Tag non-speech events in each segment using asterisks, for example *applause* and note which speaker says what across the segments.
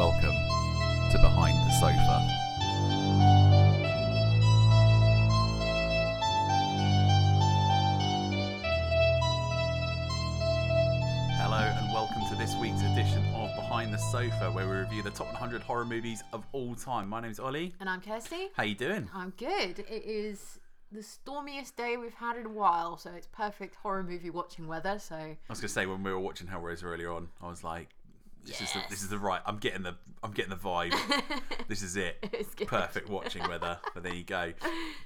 Speaker 1: Welcome to Behind the Sofa. Hello, and welcome to this week's edition of Behind the Sofa, where we review the top 100 horror movies of all time. My name's Ollie.
Speaker 2: And I'm Kirsty.
Speaker 1: How you doing?
Speaker 2: I'm good. It is the stormiest day we've had in a while, so it's perfect horror movie watching weather. So
Speaker 1: I was gonna say when we were watching Hellraiser earlier on, I was like, "This is the, this is the right. I'm getting the I'm getting the vibe. *laughs* this is it. Perfect watching weather. But *laughs* there you go.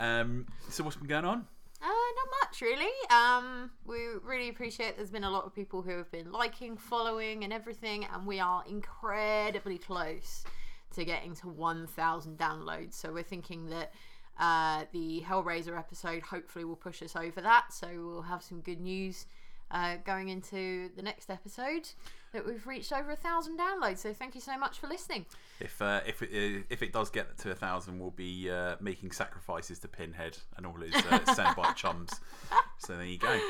Speaker 1: Um, so what's been going on?
Speaker 2: uh, not much really. Um, we really appreciate. There's been a lot of people who have been liking, following, and everything, and we are incredibly close to getting to 1,000 downloads. So we're thinking that. Uh, the Hellraiser episode hopefully will push us over that, so we'll have some good news uh, going into the next episode that we've reached over a thousand downloads. So thank you so much for listening.
Speaker 1: If uh, if it, uh, if it does get to a thousand, we'll be uh, making sacrifices to Pinhead and all his uh, *laughs* Cenobite chums. So there you go.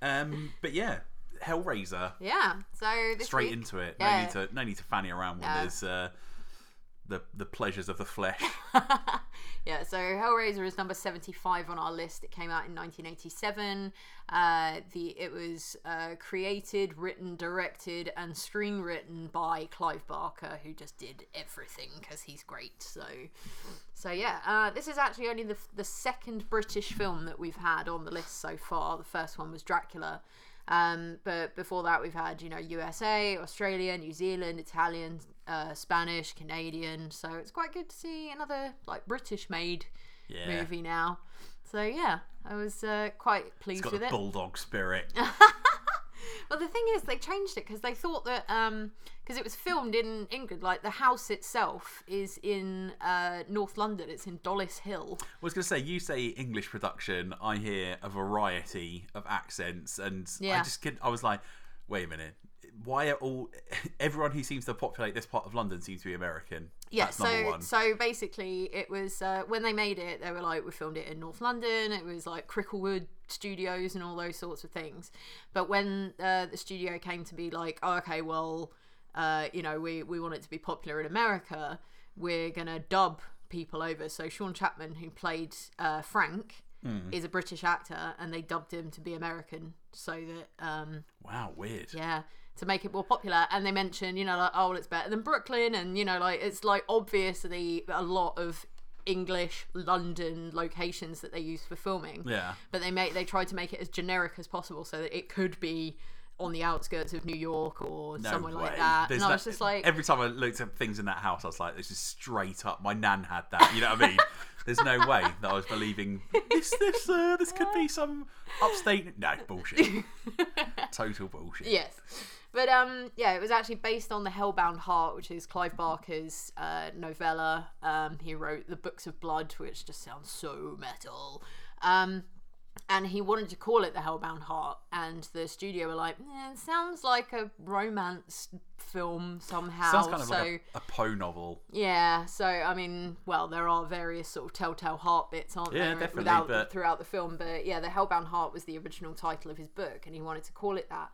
Speaker 1: Um, but yeah, Hellraiser.
Speaker 2: Yeah. So
Speaker 1: Straight
Speaker 2: week,
Speaker 1: into it. No
Speaker 2: Yeah.
Speaker 1: need to no need to fanny around when
Speaker 2: No.
Speaker 1: there's uh, the the pleasures of the flesh. *laughs*
Speaker 2: yeah. So Hellraiser is number seventy-five on our list. It came out in nineteen eighty-seven. Uh, the it was uh, created, written, directed, and screenwritten by Clive Barker, who just did everything because he's great. So, so yeah. Uh, this is actually only the the second British film that we've had on the list so far. The first one was Dracula. Um, but before that, we've had you know USA, Australia, New Zealand, Italian, uh, Spanish, Canadian. So it's quite good to see another like British-made
Speaker 1: Yeah.
Speaker 2: movie now. So yeah, I was uh, quite
Speaker 1: It's
Speaker 2: pleased
Speaker 1: got
Speaker 2: with
Speaker 1: a
Speaker 2: it.
Speaker 1: bulldog spirit. *laughs*
Speaker 2: Well, the thing is, they changed it because they thought that because it was filmed in England, like the house itself is in uh, North London. It's in Dollis Hill.
Speaker 1: I was going to say, you say English production, I hear a variety of accents, and I
Speaker 2: Yeah.
Speaker 1: just could, I was like, wait a minute, why are all *laughs* everyone who seems to populate this part of London seems to be American?
Speaker 2: Yeah,
Speaker 1: That's
Speaker 2: so so basically, it was uh, when they made it, they were like, we filmed it in North London. It was like Cricklewood Studios and all those sorts of things. But when uh, the studio came to be like, oh, okay, well, uh, you know, we we want it to be popular in America, we're gonna dub people over. So Sean Chapman, who played uh, Frank,
Speaker 1: Hmm.
Speaker 2: is a British actor, and they dubbed him to be American, so that um,
Speaker 1: Wow, weird.
Speaker 2: yeah, to make it more popular. And they mention, you know, like, oh, well, it's better than Brooklyn, and you know, like it's like obviously a lot of English London locations that they use for filming.
Speaker 1: Yeah.
Speaker 2: But they make they tried to make it as generic as possible so that it could be on the outskirts of New York or
Speaker 1: No
Speaker 2: somewhere
Speaker 1: way.
Speaker 2: like that.
Speaker 1: There's
Speaker 2: and I
Speaker 1: that-
Speaker 2: was just like,
Speaker 1: every time I looked at things in that house, I was like, this is straight up. My nan had that. You know what I mean? *laughs* There's no way that I was believing this. This uh, this could be some upstate. No bullshit. *laughs* Total bullshit.
Speaker 2: Yes. But um, yeah, it was actually based on the Hellbound Heart, which is Clive Barker's uh, novella. Um, he wrote the Books of Blood, which just sounds so metal. Um, and he wanted to call it the Hellbound Heart, and the studio were like, eh, "It sounds like a romance film somehow."
Speaker 1: Sounds kind of
Speaker 2: so
Speaker 1: like a, a Poe novel.
Speaker 2: yeah, so I mean, well, there are various sort of telltale heart bits, aren't
Speaker 1: Yeah,
Speaker 2: there,
Speaker 1: definitely,
Speaker 2: without
Speaker 1: but-
Speaker 2: throughout the film. But yeah, the Hellbound Heart was the original title of his book, and he wanted to call it that.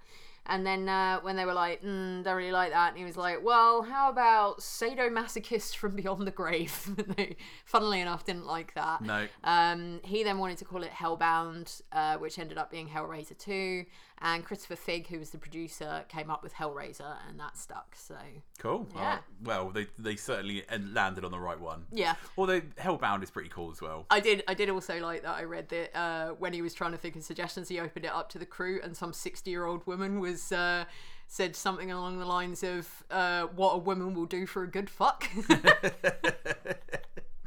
Speaker 2: And then uh, when they were like, mm, "Don't really like that," and he was like, "Well, how about sadomasochist from beyond the grave?" *laughs* They, funnily enough, didn't like that.
Speaker 1: No.
Speaker 2: Um, he then wanted to call it Hellbound, uh, which ended up being Hellraiser 2. And Christopher Figg, who was the producer, came up with Hellraiser, and that stuck. So,
Speaker 1: Cool.
Speaker 2: Yeah.
Speaker 1: Uh, well, they they certainly landed on the right one.
Speaker 2: yeah.
Speaker 1: Although Hellbound is pretty cool as well.
Speaker 2: I did. I did also like that. I read that uh, when he was trying to think of suggestions, he opened it up to the crew, and some sixty-year-old woman was uh, said something along the lines of uh, "What a woman will do for a good fuck." *laughs* *laughs*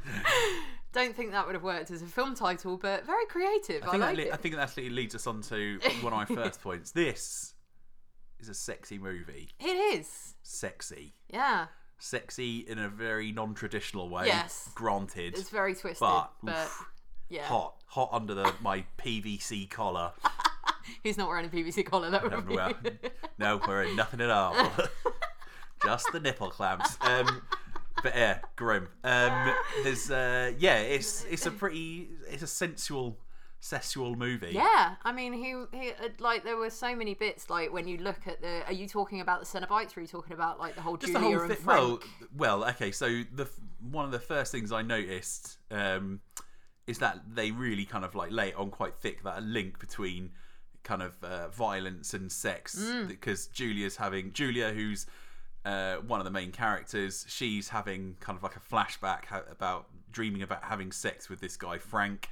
Speaker 2: *laughs* Don't think that would have worked as a film title, but very creative. I,
Speaker 1: I think,
Speaker 2: like
Speaker 1: that,
Speaker 2: it.
Speaker 1: I think that actually leads us on to one of my first *laughs* points. This is a sexy movie.
Speaker 2: it is.
Speaker 1: Sexy.
Speaker 2: Yeah,
Speaker 1: Sexy in a very non traditional way.
Speaker 2: Yes.
Speaker 1: Granted.
Speaker 2: it's very twisted,
Speaker 1: But,
Speaker 2: but,
Speaker 1: oof,
Speaker 2: yeah,
Speaker 1: Hot. Hot under the my PVC collar. *laughs*
Speaker 2: he's not wearing a PVC collar. That would be.
Speaker 1: No, wearing nothing at all. *laughs* Just the nipple clamps. Um, but yeah, grim. Um, there's uh, yeah, it's it's a pretty it's a sensual sexual movie.
Speaker 2: Yeah, I mean, he, he uh, like there were so many bits. Like when you look at the, are you talking about the Cenobites? Or are you talking about like the whole
Speaker 1: Just
Speaker 2: Julia
Speaker 1: the whole
Speaker 2: and. Frank?
Speaker 1: Well, well, okay. So the one of the first things I noticed um, is that they really kind of like lay it on quite thick that a link between kind of uh, violence and sex
Speaker 2: Mm.
Speaker 1: because Julia's having Julia, who's uh, one of the main characters, she's having kind of like a flashback ha- about dreaming about having sex with this guy Frank,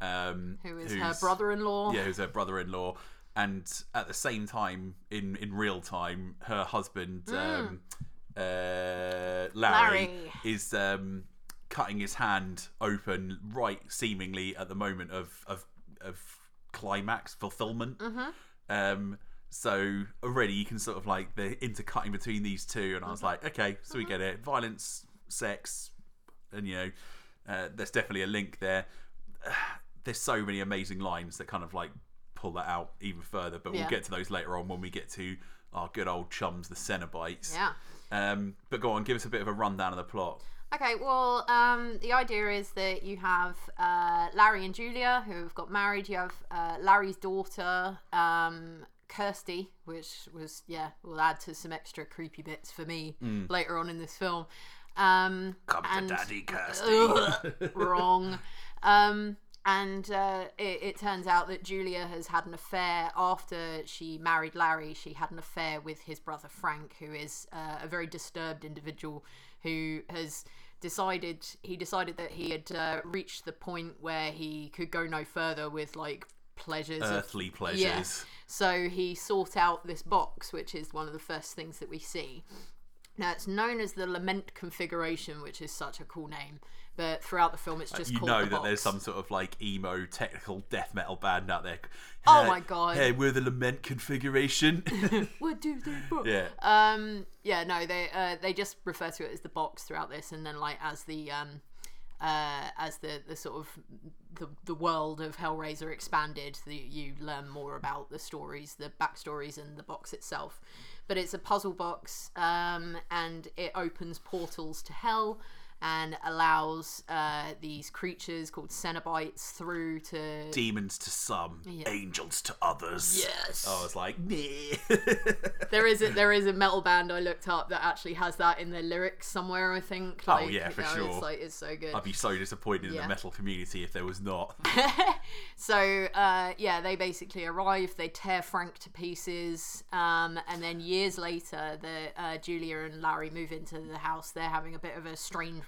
Speaker 1: um,
Speaker 2: who is her brother-in-law?
Speaker 1: yeah, who's her brother-in-law, and at the same time, in in real time, her husband, um, uh, Larry,
Speaker 2: Larry.
Speaker 1: is um, cutting his hand open right, seemingly at the moment of of, of climax fulfillment. Um, so already you can sort of like the intercutting between these two, and I was like, okay, so we get it, violence, sex, and you know, uh, there's definitely a link there. *sighs* There's so many amazing lines that kind of like pull that out even further, but
Speaker 2: Yeah.
Speaker 1: we'll get to those later on when we get to our good old chums, the Cenobites.
Speaker 2: Yeah.
Speaker 1: Um, but go on, give us a bit of a rundown of the plot.
Speaker 2: Okay, well, um, the idea is that you have uh, Larry and Julia who have got married. You have uh, Larry's daughter, um, Kirsty, which was, yeah, will add to some extra creepy bits for me later on in this film. Um,
Speaker 1: Come
Speaker 2: and-
Speaker 1: to Daddy Kirsty. *laughs*
Speaker 2: Ugh, wrong. Um, and uh, it, it turns out that Julia has had an affair after she married Larry. She had an affair with his brother Frank, who is uh, a very disturbed individual who has decided he decided that he had uh, reached the point where he could go no further with like pleasures of
Speaker 1: Earthly pleasures.
Speaker 2: yeah. So he sought out this box, which is one of the first things that we see. Now it's known as the Lament configuration, which is such a cool name. But throughout the film, it's just
Speaker 1: you
Speaker 2: called
Speaker 1: know
Speaker 2: the
Speaker 1: that there's some sort of like emo technical death metal band out there.
Speaker 2: Oh
Speaker 1: Hey-
Speaker 2: my God.
Speaker 1: Hey, we're the lament configuration.
Speaker 2: One, two, three, four.
Speaker 1: yeah.
Speaker 2: Um. Yeah. No. They uh they just refer to it as the box throughout this, and then like as the um uh as the the sort of the the world of Hellraiser expanded, the, you learn more about the stories, the backstories, and the box itself. But it's a puzzle box, um, and it opens portals to hell. And allows uh, these creatures called Cenobites through to
Speaker 1: Demons to some,
Speaker 2: Yeah.
Speaker 1: angels to others.
Speaker 2: Yes.
Speaker 1: I was like. *laughs*
Speaker 2: There is a there is a metal band I looked up that actually has that in their lyrics somewhere. I think.
Speaker 1: Oh, yeah, for
Speaker 2: know,
Speaker 1: sure.
Speaker 2: It's like it's so good.
Speaker 1: I'd be so disappointed in the metal community if there was not. *laughs*
Speaker 2: so uh, yeah, they basically arrive. They tear Frank to pieces, um, and then years later, the uh, Julia and Larry move into the house. They're having a bit of a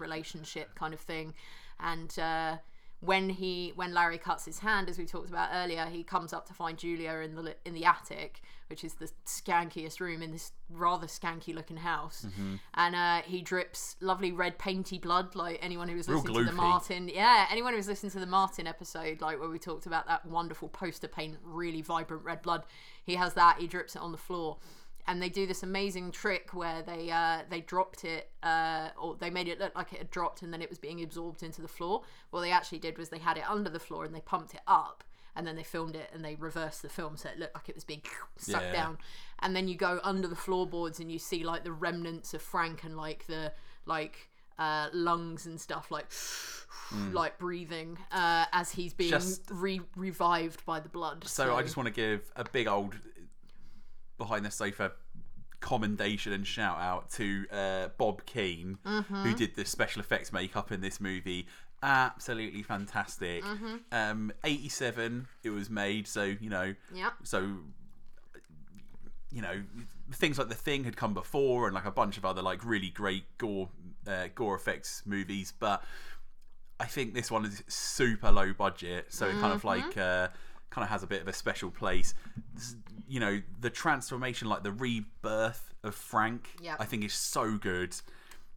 Speaker 2: relationship kind of thing, and. Uh, when he when Larry cuts his hand, as we talked about earlier, he comes up to find Julia in the in the attic, which is the skankiest room in this rather skanky looking house,
Speaker 1: Mm-hmm.
Speaker 2: and uh, he drips lovely red painty blood. Like anyone who was
Speaker 1: Real
Speaker 2: listening to the. Martin, yeah, anyone who was listening to the Martin episode, like where we talked about that wonderful poster paint, really vibrant red blood, he has that. He drips it on the floor. And they do this amazing trick where they uh, they dropped it, uh, or they made it look like it had dropped, and then it was being absorbed into the floor. What they actually did was they had it under the floor and they pumped it up, and then they filmed it and they reversed the film so it looked like it was being *laughs* sucked
Speaker 1: Yeah.
Speaker 2: down. And then you go under the floorboards and you see like the remnants of Frank and like the like uh, lungs and stuff like *sighs* like breathing uh, as he's being.
Speaker 1: Just-
Speaker 2: re- revived by the blood.
Speaker 1: So I just want to give a big old behind the sofa commendation and shout out to uh, Bob Keen,
Speaker 2: Mm-hmm.
Speaker 1: who did the special effects makeup in this movie. Absolutely fantastic.
Speaker 2: Mm-hmm.
Speaker 1: Um, 87 it was made, so you know,
Speaker 2: Yep.
Speaker 1: so you know things like the thing had come before and like a bunch of other like really great gore uh, gore effects movies but i think this one is super low budget so it kind of like uh, kind of has a bit of a special place you know the transformation like the rebirth of frank
Speaker 2: Yep.
Speaker 1: i think is so good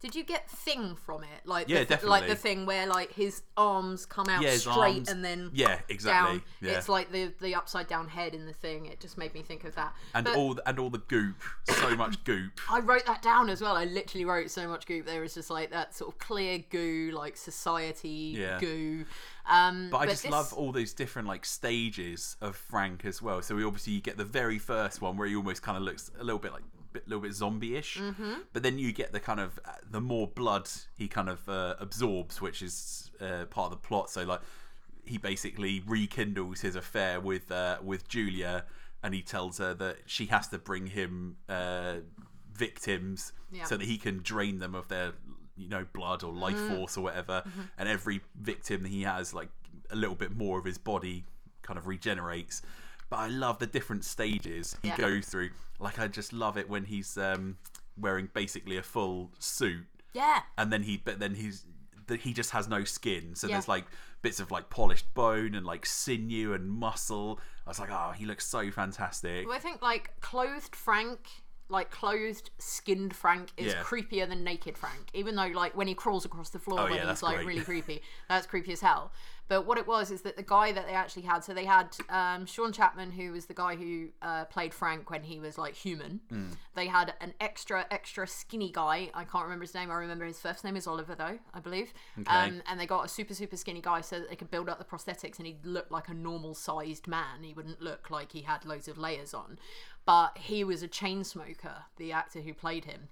Speaker 2: Did you get thing from it? Like
Speaker 1: Yeah,
Speaker 2: the,
Speaker 1: definitely.
Speaker 2: like the thing where like his arms come out
Speaker 1: Yeah,
Speaker 2: straight
Speaker 1: arms-
Speaker 2: and then
Speaker 1: yeah exactly
Speaker 2: down.
Speaker 1: yeah
Speaker 2: It's like the the upside down head in the thing. It just made me think of that.
Speaker 1: and
Speaker 2: But-
Speaker 1: all and all the goop so much goop *laughs*
Speaker 2: I wrote that down as well. I literally wrote so much goop. There was just like that sort of clear goo, like society
Speaker 1: Yeah.
Speaker 2: goo. Um,
Speaker 1: But I just
Speaker 2: this-
Speaker 1: love all those different like stages of Frank as well. So we obviously you get the very first one where he almost kind of looks a little bit like a little bit zombie-ish.
Speaker 2: Mm-hmm.
Speaker 1: But then you get the kind of uh, the more blood he kind of uh, absorbs, which is uh, part of the plot. So like he basically rekindles his affair with uh, with Julia, and he tells her that she has to bring him uh, victims
Speaker 2: Yeah.
Speaker 1: so that he can drain them of their you know blood or life
Speaker 2: Mm.
Speaker 1: force or whatever.
Speaker 2: Mm-hmm.
Speaker 1: And every victim that he has, like a little bit more of his body, kind of regenerates. But I love the different stages he
Speaker 2: Yeah.
Speaker 1: goes through. Like I just love it when he's um, wearing basically a full suit
Speaker 2: Yeah.
Speaker 1: and then he but then he's that he just has no skin so
Speaker 2: Yeah.
Speaker 1: there's like bits of like polished bone and like sinew and muscle i was like oh he looks so fantastic
Speaker 2: Well, I think like clothed Frank, like clothed, skinned Frank is
Speaker 1: Yeah.
Speaker 2: creepier than naked Frank. Even though like when he crawls across the floor
Speaker 1: Oh,
Speaker 2: when
Speaker 1: yeah,
Speaker 2: he's like
Speaker 1: great.
Speaker 2: really *laughs* creepy, that's creepy as hell. But what it was is that the guy that they actually had, so they had um, Sean Chapman, who was the guy who uh, played Frank when he was like human.
Speaker 1: Hmm.
Speaker 2: They had an extra, extra skinny guy. I can't remember his name. I remember his first name is Oliver, though I believe. Um, and they got a super, super skinny guy so that they could build up the prosthetics, and he'd look like a normal sized man. He wouldn't look like he had loads of layers on. But he was a chain smoker, the actor who played him.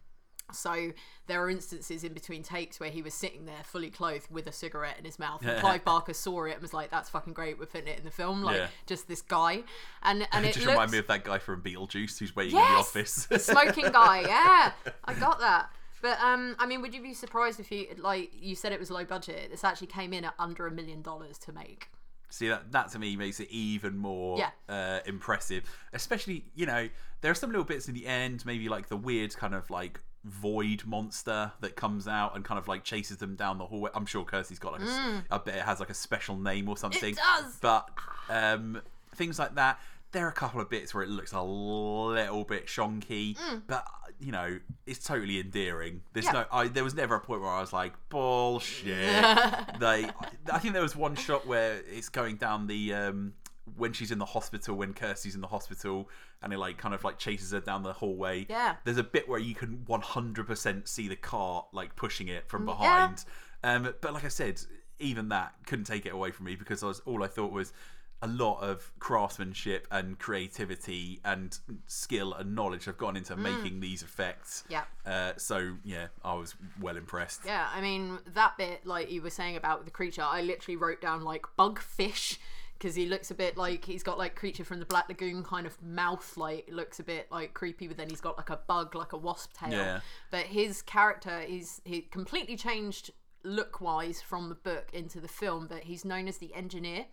Speaker 2: So there are instances in between takes where he was sitting there fully clothed with a cigarette in his mouth. And Clive Barker saw it and was like, "That's fucking great. We're putting it in the film. Like
Speaker 1: Yeah.
Speaker 2: just this guy." And and *laughs*
Speaker 1: it
Speaker 2: it
Speaker 1: just
Speaker 2: looks,
Speaker 1: remind me of that guy from beetlejuice who's waiting in the office
Speaker 2: the smoking guy. *laughs* Yeah, I got that. But um, I mean, would you be surprised if you like you said it was low budget? This actually came in at under a million dollars to make.
Speaker 1: See that that to me makes it even more
Speaker 2: Yeah.
Speaker 1: uh, impressive. Especially, you know, there are some little bits in the end, maybe like the weird kind of like void monster that comes out and kind of like chases them down the hallway. I'm sure Kirsty's got like a s- I bet it has like a special name or something.
Speaker 2: Mm. does!
Speaker 1: But um, things like that. There are a couple of bits where it looks a little bit shonky, but you know it's totally endearing. There's
Speaker 2: Mm. Yeah.
Speaker 1: no, I there was never a point where I was like bullshit. *laughs* they, I think there was one shot where it's going down the um, when she's in the hospital, when Kirsty's in the hospital, and it like kind of like chases her down the hallway.
Speaker 2: Yeah.
Speaker 1: There's a bit where you can 100% see the car like pushing it from
Speaker 2: Mm, yeah.
Speaker 1: behind. Um, but like I said, even that couldn't take it away from me because I was all I thought was a lot of craftsmanship and creativity and skill and knowledge have gone into making these effects.
Speaker 2: Mm. Yeah.
Speaker 1: Uh, so yeah, I was well impressed.
Speaker 2: Yeah, I mean that bit, like you were saying about the creature, I literally wrote down like bug fish because he looks a bit like he's got like creature from the Black Lagoon kind of mouth, like looks a bit like creepy, but then he's got like a bug, like a wasp tail.
Speaker 1: Yeah.
Speaker 2: But his character is he completely changed look wise from the book into the film, but he's known as the engineer.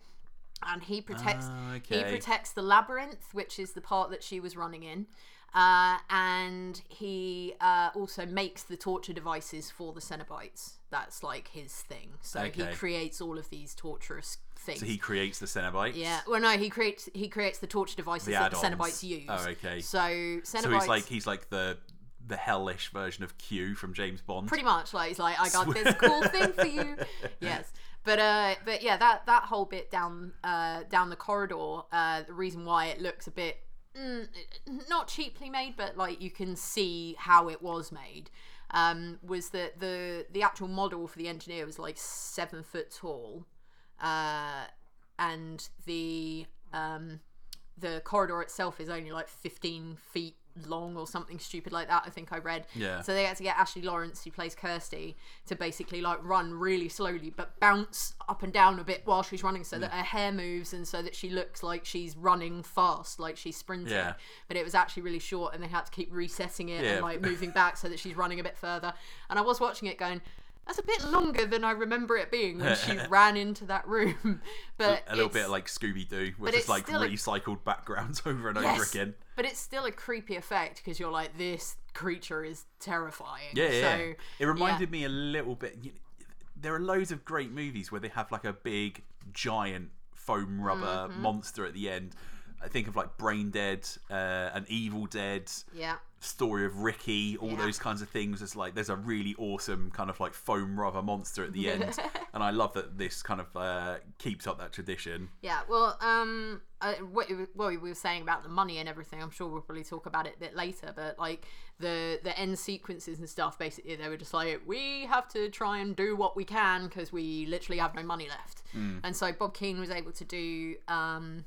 Speaker 2: And he protects
Speaker 1: Ah,
Speaker 2: he protects the labyrinth, which is the part that she was running in. Uh, and he uh, also makes the torture devices for the Cenobites. That's like his thing. So he creates all of these torturous things.
Speaker 1: So he creates the Cenobites.
Speaker 2: yeah. Well, no, he creates he creates the torture devices
Speaker 1: The
Speaker 2: that the. Cenobites use.
Speaker 1: Oh, okay.
Speaker 2: So Cenobites.
Speaker 1: So he's like he's like the the hellish version of Q from James Bond.
Speaker 2: pretty much like he's like i got this *laughs* cool thing for you yes but uh but yeah that that whole bit down uh down the corridor uh the reason why it looks a bit mm, not cheaply made but like you can see how it was made um was that the the actual model for the engineer was like seven foot tall uh and the um the corridor itself is only like 15 feet long or something stupid like that i think i read
Speaker 1: Yeah.
Speaker 2: so they had to get ashley lawrence who plays kirsty to basically like run really slowly but bounce up and down a bit while she's running so that her hair moves and so that she looks like she's running fast like she's sprinting
Speaker 1: Yeah.
Speaker 2: but it was actually really short and they had to keep resetting it
Speaker 1: Yeah.
Speaker 2: and like moving *laughs* back so that she's running a bit further and i was watching it going that's a bit longer than I remember it being when she *laughs* ran into that room. *laughs* But
Speaker 1: a little bit like Scooby Doo, with just like
Speaker 2: still a-
Speaker 1: recycled backgrounds *laughs* over and over again.
Speaker 2: But it's still a creepy effect because you're like, this creature is terrifying.
Speaker 1: Yeah, yeah.
Speaker 2: So,
Speaker 1: it reminded me a little bit. You there are loads of great movies where they have like a big, giant foam rubber
Speaker 2: Mm-hmm.
Speaker 1: monster at the end. I think of like Brain Dead, uh, and Evil Dead,
Speaker 2: yeah.
Speaker 1: Story of Ricky, all
Speaker 2: Yeah.
Speaker 1: those kinds of things. It's like there's a really awesome kind of like foam rubber monster at the end, *laughs* and I love that this kind of uh, keeps up that tradition.
Speaker 2: Yeah, well, um, uh, what, what we were saying about the money and everything, I'm sure we'll probably talk about it a bit later. But like the the end sequences and stuff, basically, they were just like, we have to try and do what we can because we literally have no money left. And so Bob Keen was able to do um,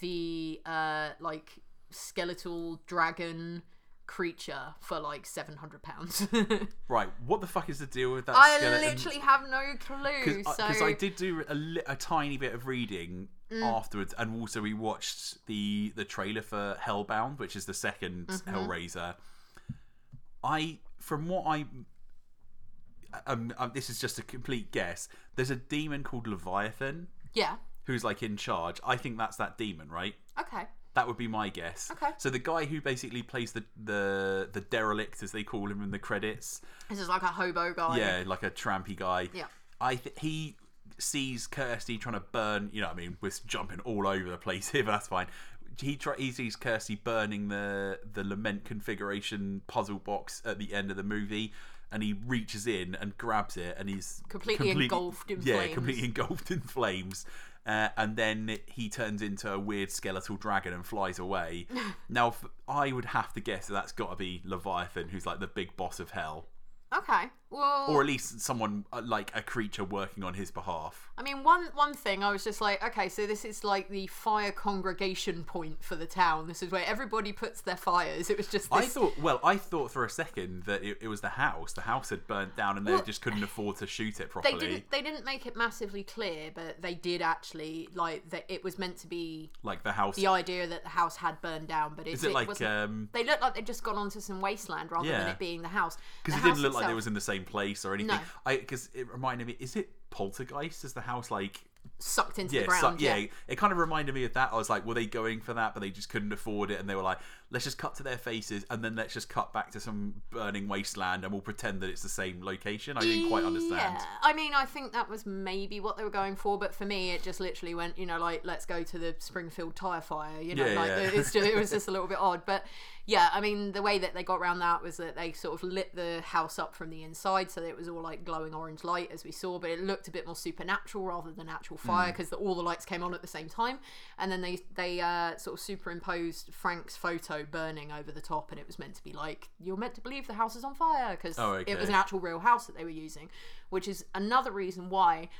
Speaker 2: the uh, like skeletal dragon creature for like seven hundred pounds. *laughs*
Speaker 1: Right, what the fuck is the deal with that
Speaker 2: I
Speaker 1: skeleton?
Speaker 2: literally have no clue. So
Speaker 1: Because I did do a, li- a tiny bit of reading
Speaker 2: Mm.
Speaker 1: afterwards, and also we watched the the trailer for Hellbound, which is the 2nd
Speaker 2: Mm-hmm.
Speaker 1: Hellraiser. I, from what I, um, um, this is just a complete guess. There's a demon called Leviathan
Speaker 2: yeah,
Speaker 1: who's like in charge. I think that's that demon, right?
Speaker 2: okay,
Speaker 1: That would be my guess.
Speaker 2: Okay.
Speaker 1: So the guy who basically plays the the the derelict, as they call him in the credits,
Speaker 2: this is like a hobo guy.
Speaker 1: yeah, like a trampy guy.
Speaker 2: Yeah.
Speaker 1: I th- he sees Kirsty trying to burn. You know, what I mean, we're jumping all over the place here, but that's fine. He try he sees Kirsty burning the the lament configuration puzzle box at the end of the movie. And he reaches in and grabs it, and he's
Speaker 2: Completely engulfed in
Speaker 1: yeah,
Speaker 2: flames.
Speaker 1: completely engulfed in flames. Uh, and then he turns into a weird skeletal dragon and flies away. *laughs* now, I would have to guess that that's got to be Leviathan, who's like the big boss of hell
Speaker 2: Okay. Well,
Speaker 1: or at least someone uh, like a creature working on his behalf.
Speaker 2: I mean, one one thing I was just like, okay, so this is like the fire congregation point for the town. This is where everybody puts their fires. It was just this.
Speaker 1: I thought, well, I thought for a second that it, it was the house. The house had burnt down, and they just couldn't afford to shoot it properly.
Speaker 2: they didn't. They didn't make it massively clear, but they did actually like that. It was meant to be
Speaker 1: Like the house.
Speaker 2: the idea that the house had burned down, but it,
Speaker 1: Is it like
Speaker 2: wasn't.
Speaker 1: um?
Speaker 2: they looked like they'd just gone onto some wasteland rather than it being the house.
Speaker 1: Because it didn't look like they was in the same place or anything.
Speaker 2: No.
Speaker 1: I because it reminded me. Is it Poltergeist? Is the house like
Speaker 2: sucked into
Speaker 1: yeah,
Speaker 2: the ground.
Speaker 1: so- yeah, It kind of reminded me of that. I was like, were they going for that, but they just couldn't afford it, and they were like, let's just cut to their faces, and then let's just cut back to some burning wasteland, and we'll pretend that it's the same location. I didn't quite understand.
Speaker 2: Yeah, I mean, I think that was maybe what they were going for, but for me, it just literally went, you know, like let's go to the Springfield tire fire. You know,
Speaker 1: Yeah,
Speaker 2: like
Speaker 1: yeah.
Speaker 2: it's just, it was just a little bit *laughs* odd, but yeah, I mean, the way that they got around that was that they sort of lit the house up from the inside, so that it was all like glowing orange light as we saw, but it looked a bit more supernatural rather than actual fire
Speaker 1: Mm.
Speaker 2: because all the lights came on at the same time, and then they they uh, sort of superimposed Frank's photo burning over the top, and it was meant to be like you're meant to believe the house is on fire because
Speaker 1: Oh,
Speaker 2: it was an actual real house that they were using, which is another reason why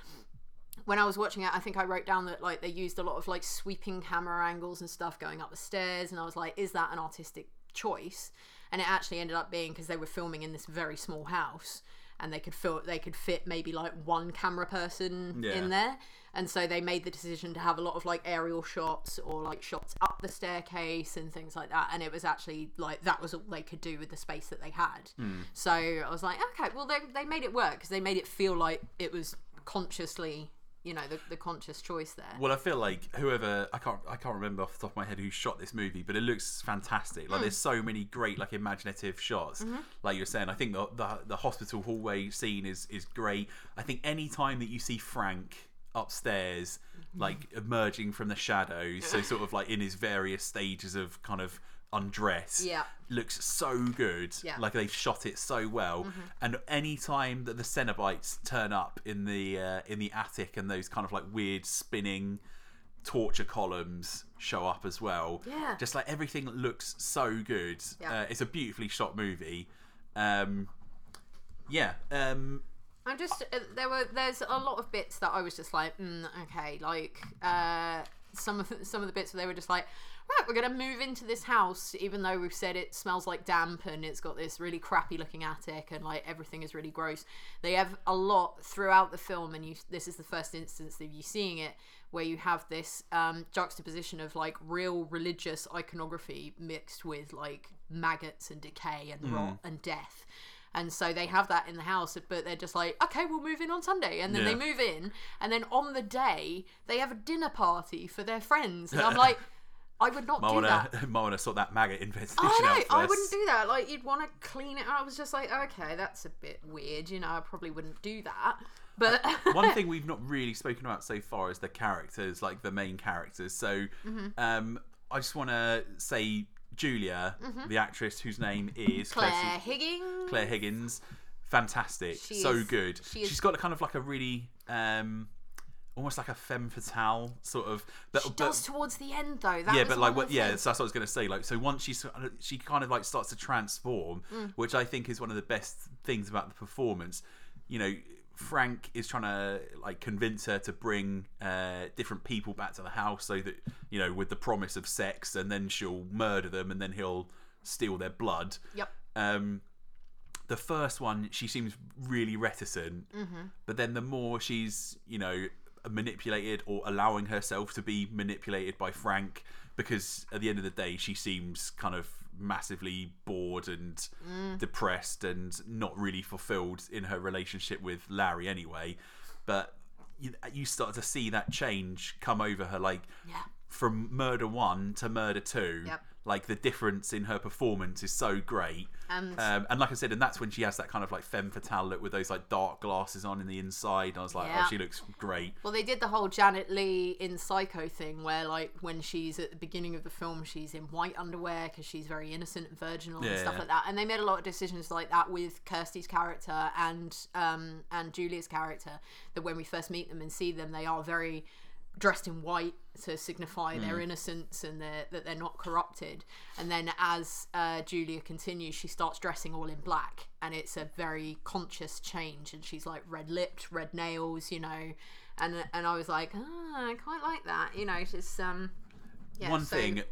Speaker 2: when I was watching it, I think I wrote down that like they used a lot of like sweeping camera angles and stuff going up the stairs, and I was like, is that an artistic choice? And it actually ended up being because they were filming in this very small house, and they could fill they could fit maybe like one camera person
Speaker 1: Yeah.
Speaker 2: in there, and so they made the decision to have a lot of like aerial shots or like shots up the staircase and things like that, and it was actually like that was all they could do with the space that they had. Hmm. So I was like, okay, well they they made it work because they made it feel like it was consciously you know the, the conscious choice there
Speaker 1: Well, I feel like whoever I can't I can't remember off the top of my head who shot this movie, but it looks fantastic. Like there's so many great like imaginative shots.
Speaker 2: Mm-hmm.
Speaker 1: Like you're saying, I think the, the the hospital hallway scene is is great. I think any time that you see Frank upstairs,
Speaker 2: Mm-hmm.
Speaker 1: like emerging from the shadows, so *laughs* sort of like in his various stages of kind of undress,
Speaker 2: Yeah.
Speaker 1: looks so good.
Speaker 2: Yeah.
Speaker 1: Like they've shot it so well. And any time that the Cenobites turn up in the uh, in the attic and those kind of like weird spinning torture columns show up as well.
Speaker 2: Yeah.
Speaker 1: Just like everything looks so good.
Speaker 2: Yeah.
Speaker 1: Uh, it's a beautifully shot movie. Um, yeah. Um,
Speaker 2: I just uh, there were there's a lot of bits that I was just like, mm, okay, like uh, some of the, some of the bits where they were just like, right, we're gonna move into this house, even though we've said it smells like damp and it's got this really crappy looking attic and like everything is really gross. They have a lot throughout the film, and you this is the first instance of you seeing it where you have this um, juxtaposition of like real religious iconography mixed with like maggots and decay and rot and death. And so they have that in the house, but they're just like, okay, we'll move in on Sunday. And then they move in, and then on the day, they have a dinner party for their friends. And I'm *laughs* like, I would not
Speaker 1: might
Speaker 2: do that. *laughs*
Speaker 1: wanna sort that maggot investigation
Speaker 2: I know,
Speaker 1: out first.
Speaker 2: I wouldn't do that. Like, you'd want to clean it. I was just like, okay, that's a bit weird. You know, I probably wouldn't do that. But
Speaker 1: One thing *laughs* we've not really spoken about so far is the characters, like the main characters. So,
Speaker 2: Mm-hmm.
Speaker 1: um, I just want to say Julia, the actress whose name is
Speaker 2: Mm-hmm. Claire
Speaker 1: Kirsty-
Speaker 2: Higgins.
Speaker 1: Claire Higgins, fantastic,
Speaker 2: She
Speaker 1: so
Speaker 2: is-
Speaker 1: good.
Speaker 2: she is-
Speaker 1: She's got a kind of like a really, um, almost like a femme fatale sort of. But,
Speaker 2: She
Speaker 1: but-
Speaker 2: does towards the end, though. That
Speaker 1: yeah, but like what? Yeah, so that's what I was going to say. Like, so once she she kind of like starts to transform,
Speaker 2: Mm.
Speaker 1: which I think is one of the best things about the performance. You know, Frank is trying to like convince her to bring uh, different people back to the house, so that you know, with the promise of sex, and then she'll murder them, and then he'll steal their blood.
Speaker 2: Yep.
Speaker 1: Um, the first one, she seems really reticent,
Speaker 2: Mm-hmm.
Speaker 1: but then the more she's, you know, manipulated or allowing herself to be manipulated by Frank, because at the end of the day, she seems kind of massively bored and
Speaker 2: Mm.
Speaker 1: depressed and not really fulfilled in her relationship with Larry anyway. But you, you start to see that change come over her, like
Speaker 2: Yeah.
Speaker 1: from murder one to murder two.
Speaker 2: Yep.
Speaker 1: Like the difference in her performance is so great.
Speaker 2: And
Speaker 1: Um, and like I said, and that's when she has that kind of like femme fatale look with those like dark glasses on in the inside. And I was like,
Speaker 2: Yeah.
Speaker 1: oh, she looks great.
Speaker 2: Well, they did the whole Janet Leigh in Psycho thing, where like when she's at the beginning of the film, she's in white underwear because she's very innocent and virginal and stuff
Speaker 1: Yeah.
Speaker 2: like that. And they made a lot of decisions like that with Kirsty's character and um and Julia's character. That when we first meet them and see them, they are very dressed in white to signify
Speaker 1: Hmm.
Speaker 2: their innocence and their, that they're not corrupted. And then as uh, Julia continues, she starts dressing all in black, and it's a very conscious change. And she's like red lipped, red nails, you know. And and I was like, ah, I quite like that, you know. It's just um, yeah,
Speaker 1: One
Speaker 2: so-
Speaker 1: thing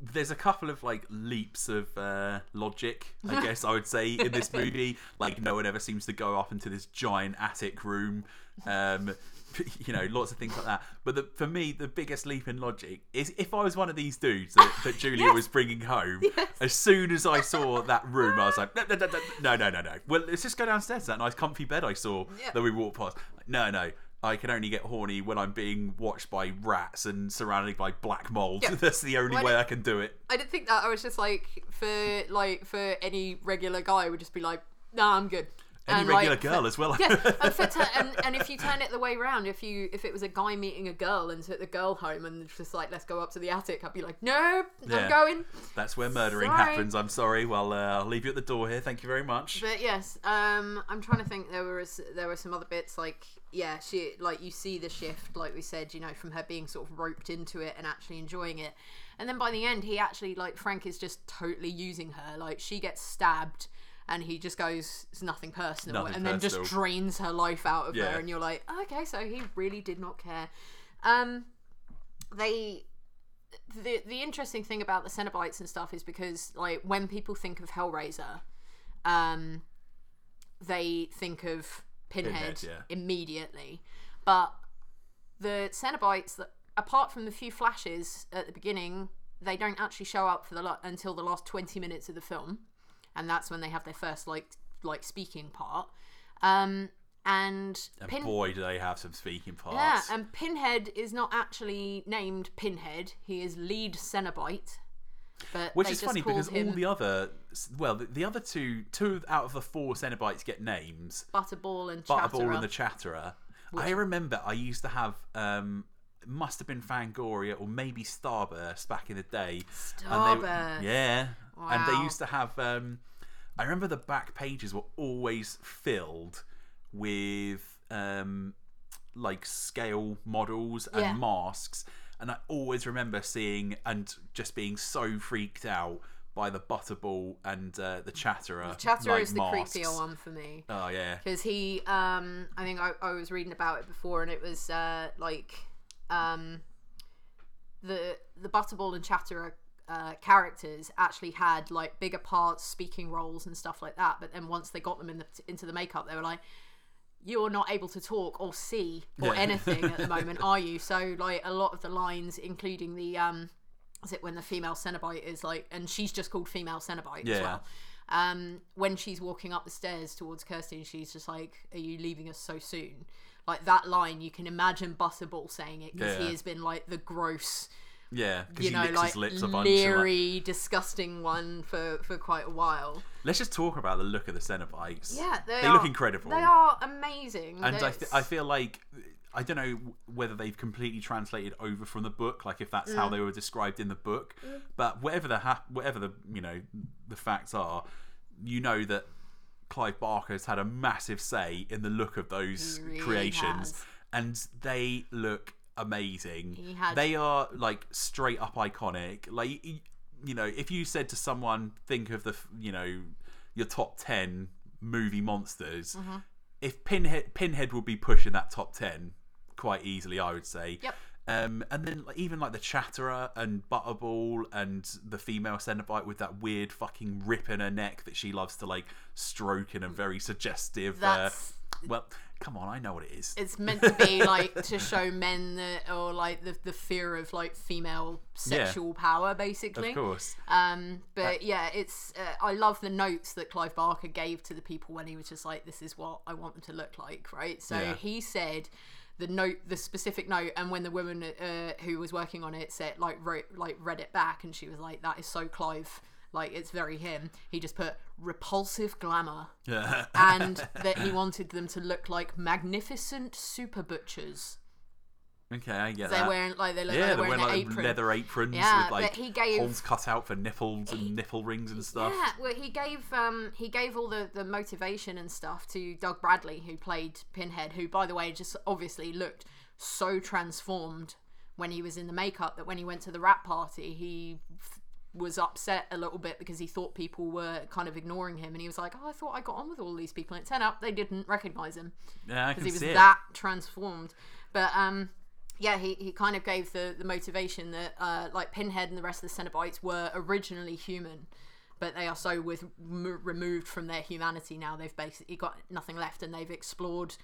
Speaker 1: there's a couple of like leaps of uh, logic, I *laughs* guess I would say, in this movie. Like no one ever seems to go up into this giant attic room. Um, *laughs* you know, lots of things like that. But the, for me, the biggest leap in logic is if I was one of these dudes that, that Julia yes. was bringing home. *laughs* Yes. As soon as I saw that room, I was like, no, no, no, no, no. Well, let's just go downstairs to that nice comfy bed I saw
Speaker 2: yeah.
Speaker 1: that we walked past. No, no, I can only get horny when I'm being watched by rats and surrounded by black mold.
Speaker 2: Yeah. *laughs*
Speaker 1: That's the only
Speaker 2: When
Speaker 1: way
Speaker 2: it-
Speaker 1: I can do it.
Speaker 2: I didn't think that. I was just like, for like for any regular guy, would just be like, nah, I'm good.
Speaker 1: Any
Speaker 2: And,
Speaker 1: regular
Speaker 2: like,
Speaker 1: girl
Speaker 2: for-
Speaker 1: as well.
Speaker 2: yeah, *laughs* and, for tu- and, and if you turn it the way around, if you if it was a guy meeting a girl and took the girl home and just like let's go up to the attic, I'd be like, no,
Speaker 1: Yeah.
Speaker 2: I'm going.
Speaker 1: That's where murdering
Speaker 2: Sorry.
Speaker 1: happens. I'm sorry. Well, uh, I'll leave you at the door here. Thank you very much.
Speaker 2: But yes, um, I'm trying to think. There was there were some other bits like yeah, she like you see the shift, like we said, you know, from her being sort of roped into it and actually enjoying it, and then by the end, he actually like Frank is just totally using her. Like she gets stabbed. And he just goes, it's nothing personal,
Speaker 1: Nothing
Speaker 2: and then just drains her life out of
Speaker 1: Yeah.
Speaker 2: her, and you're like, okay, so he really did not care. Um, they the the interesting thing about the Cenobites and stuff is because like when people think of Hellraiser, um, they think of Pinhead,
Speaker 1: Pinhead, yeah.
Speaker 2: immediately, but the Cenobites, that apart from the few flashes at the beginning, they don't actually show up for the lo- until the last twenty minutes of the film, and that's when they have their first like like speaking part. Um, and
Speaker 1: And
Speaker 2: Pin-
Speaker 1: boy, do they have some speaking parts.
Speaker 2: yeah, and Pinhead is not actually named Pinhead. He is lead Cenobite. But
Speaker 1: Which is funny because
Speaker 2: him
Speaker 1: all the other, well, the, the other two, two out of the four Cenobites get names.
Speaker 2: Butterball and
Speaker 1: Butterball and the Chatterer. I remember I used to have, um, must have been Fangoria or maybe Starburst back in the day. And they-
Speaker 2: Starburst.
Speaker 1: yeah. And they used to have, um, I remember the back pages were always filled with um, like scale models and
Speaker 2: Yeah.
Speaker 1: masks. And I always remember seeing and just being so freaked out by the Butterball and uh, the Chatterer.
Speaker 2: The Chatterer
Speaker 1: like,
Speaker 2: is the
Speaker 1: masks.
Speaker 2: creepier one for me.
Speaker 1: Oh yeah,
Speaker 2: Because he, um, I think I, I was reading about it before and it was uh, like um, the, the Butterball and Chatterer uh, characters actually had like bigger parts, speaking roles and stuff like that. But then once they got them in the, into the makeup, they were like, you're not able to talk or see or
Speaker 1: Yeah.
Speaker 2: anything at the *laughs* moment, are you? So like a lot of the lines, including the um, is it when the female Cenobite is like, and she's just called female Cenobite as well. Um, when she's walking up the stairs towards Kirsty, and she's just like, "Are you leaving us so soon?" Like that line, you can imagine Butterball saying it because he has been like the gross,
Speaker 1: yeah. Because
Speaker 2: you
Speaker 1: he
Speaker 2: know,
Speaker 1: licks
Speaker 2: like
Speaker 1: his lips a bunch. and, like-
Speaker 2: leery, disgusting one for for quite a while.
Speaker 1: Let's just talk about the look of the Cenobites.
Speaker 2: Yeah, they,
Speaker 1: They
Speaker 2: are,
Speaker 1: look incredible.
Speaker 2: They are amazing.
Speaker 1: and I, th- I feel like I don't know whether they've completely translated over from the book, like if that's
Speaker 2: Mm.
Speaker 1: how they were described in the book. But whatever the ha- whatever the you know the facts are, you know that Clive Barker's had a massive say in the look of those
Speaker 2: really
Speaker 1: creations,
Speaker 2: has.
Speaker 1: and they look amazing.
Speaker 2: He has-
Speaker 1: They are like straight up iconic. Like you know, if you said to someone, think of the you know your top ten movie monsters
Speaker 2: Mm-hmm.
Speaker 1: if Pinhead Pinhead would be pushing that top ten quite easily, I would say.
Speaker 2: Yep.
Speaker 1: Um, and then like, even like the Chatterer and Butterball and the female Cenobite with that weird fucking rip in her neck that she loves to like stroke in a very suggestive. Uh, well, come on, I know what it is.
Speaker 2: it's meant to be like to show men that or like the, the fear of like female sexual power basically
Speaker 1: Of course.
Speaker 2: um but yeah it's uh, i love the notes that clive barker gave to the people when he was just like this is what i want them to look like right so
Speaker 1: Yeah.
Speaker 2: he said the note the specific note and when the woman uh, who was working on it said like wrote like read it back and she was like that is so clive. Like it's very him. He just put repulsive glamour. And *laughs* that he wanted them to look like magnificent super butchers.
Speaker 1: Okay, I get
Speaker 2: They're
Speaker 1: that.
Speaker 2: wearing like they look
Speaker 1: yeah,
Speaker 2: like
Speaker 1: they're
Speaker 2: they're wearing,
Speaker 1: wearing like
Speaker 2: apron.
Speaker 1: leather aprons
Speaker 2: Yeah,
Speaker 1: with like
Speaker 2: he gave-
Speaker 1: holes cut out for nipples and nipple rings and stuff.
Speaker 2: Yeah, well, he gave um he gave all the the motivation and stuff to Doug Bradley, who played Pinhead, who by the way just obviously looked so transformed when he was in the makeup that when he went to the wrap party he f- was upset a little bit because he thought people were kind of ignoring him and he was like oh i thought i got on with all these people and it turned out they didn't recognize him
Speaker 1: Yeah,
Speaker 2: because he was that transformed. But um, yeah, he, he kind of gave the, the motivation that uh, like Pinhead and the rest of the Cenobites were originally human, but they are so with m- removed from their humanity now. They've basically got nothing left, and they've explored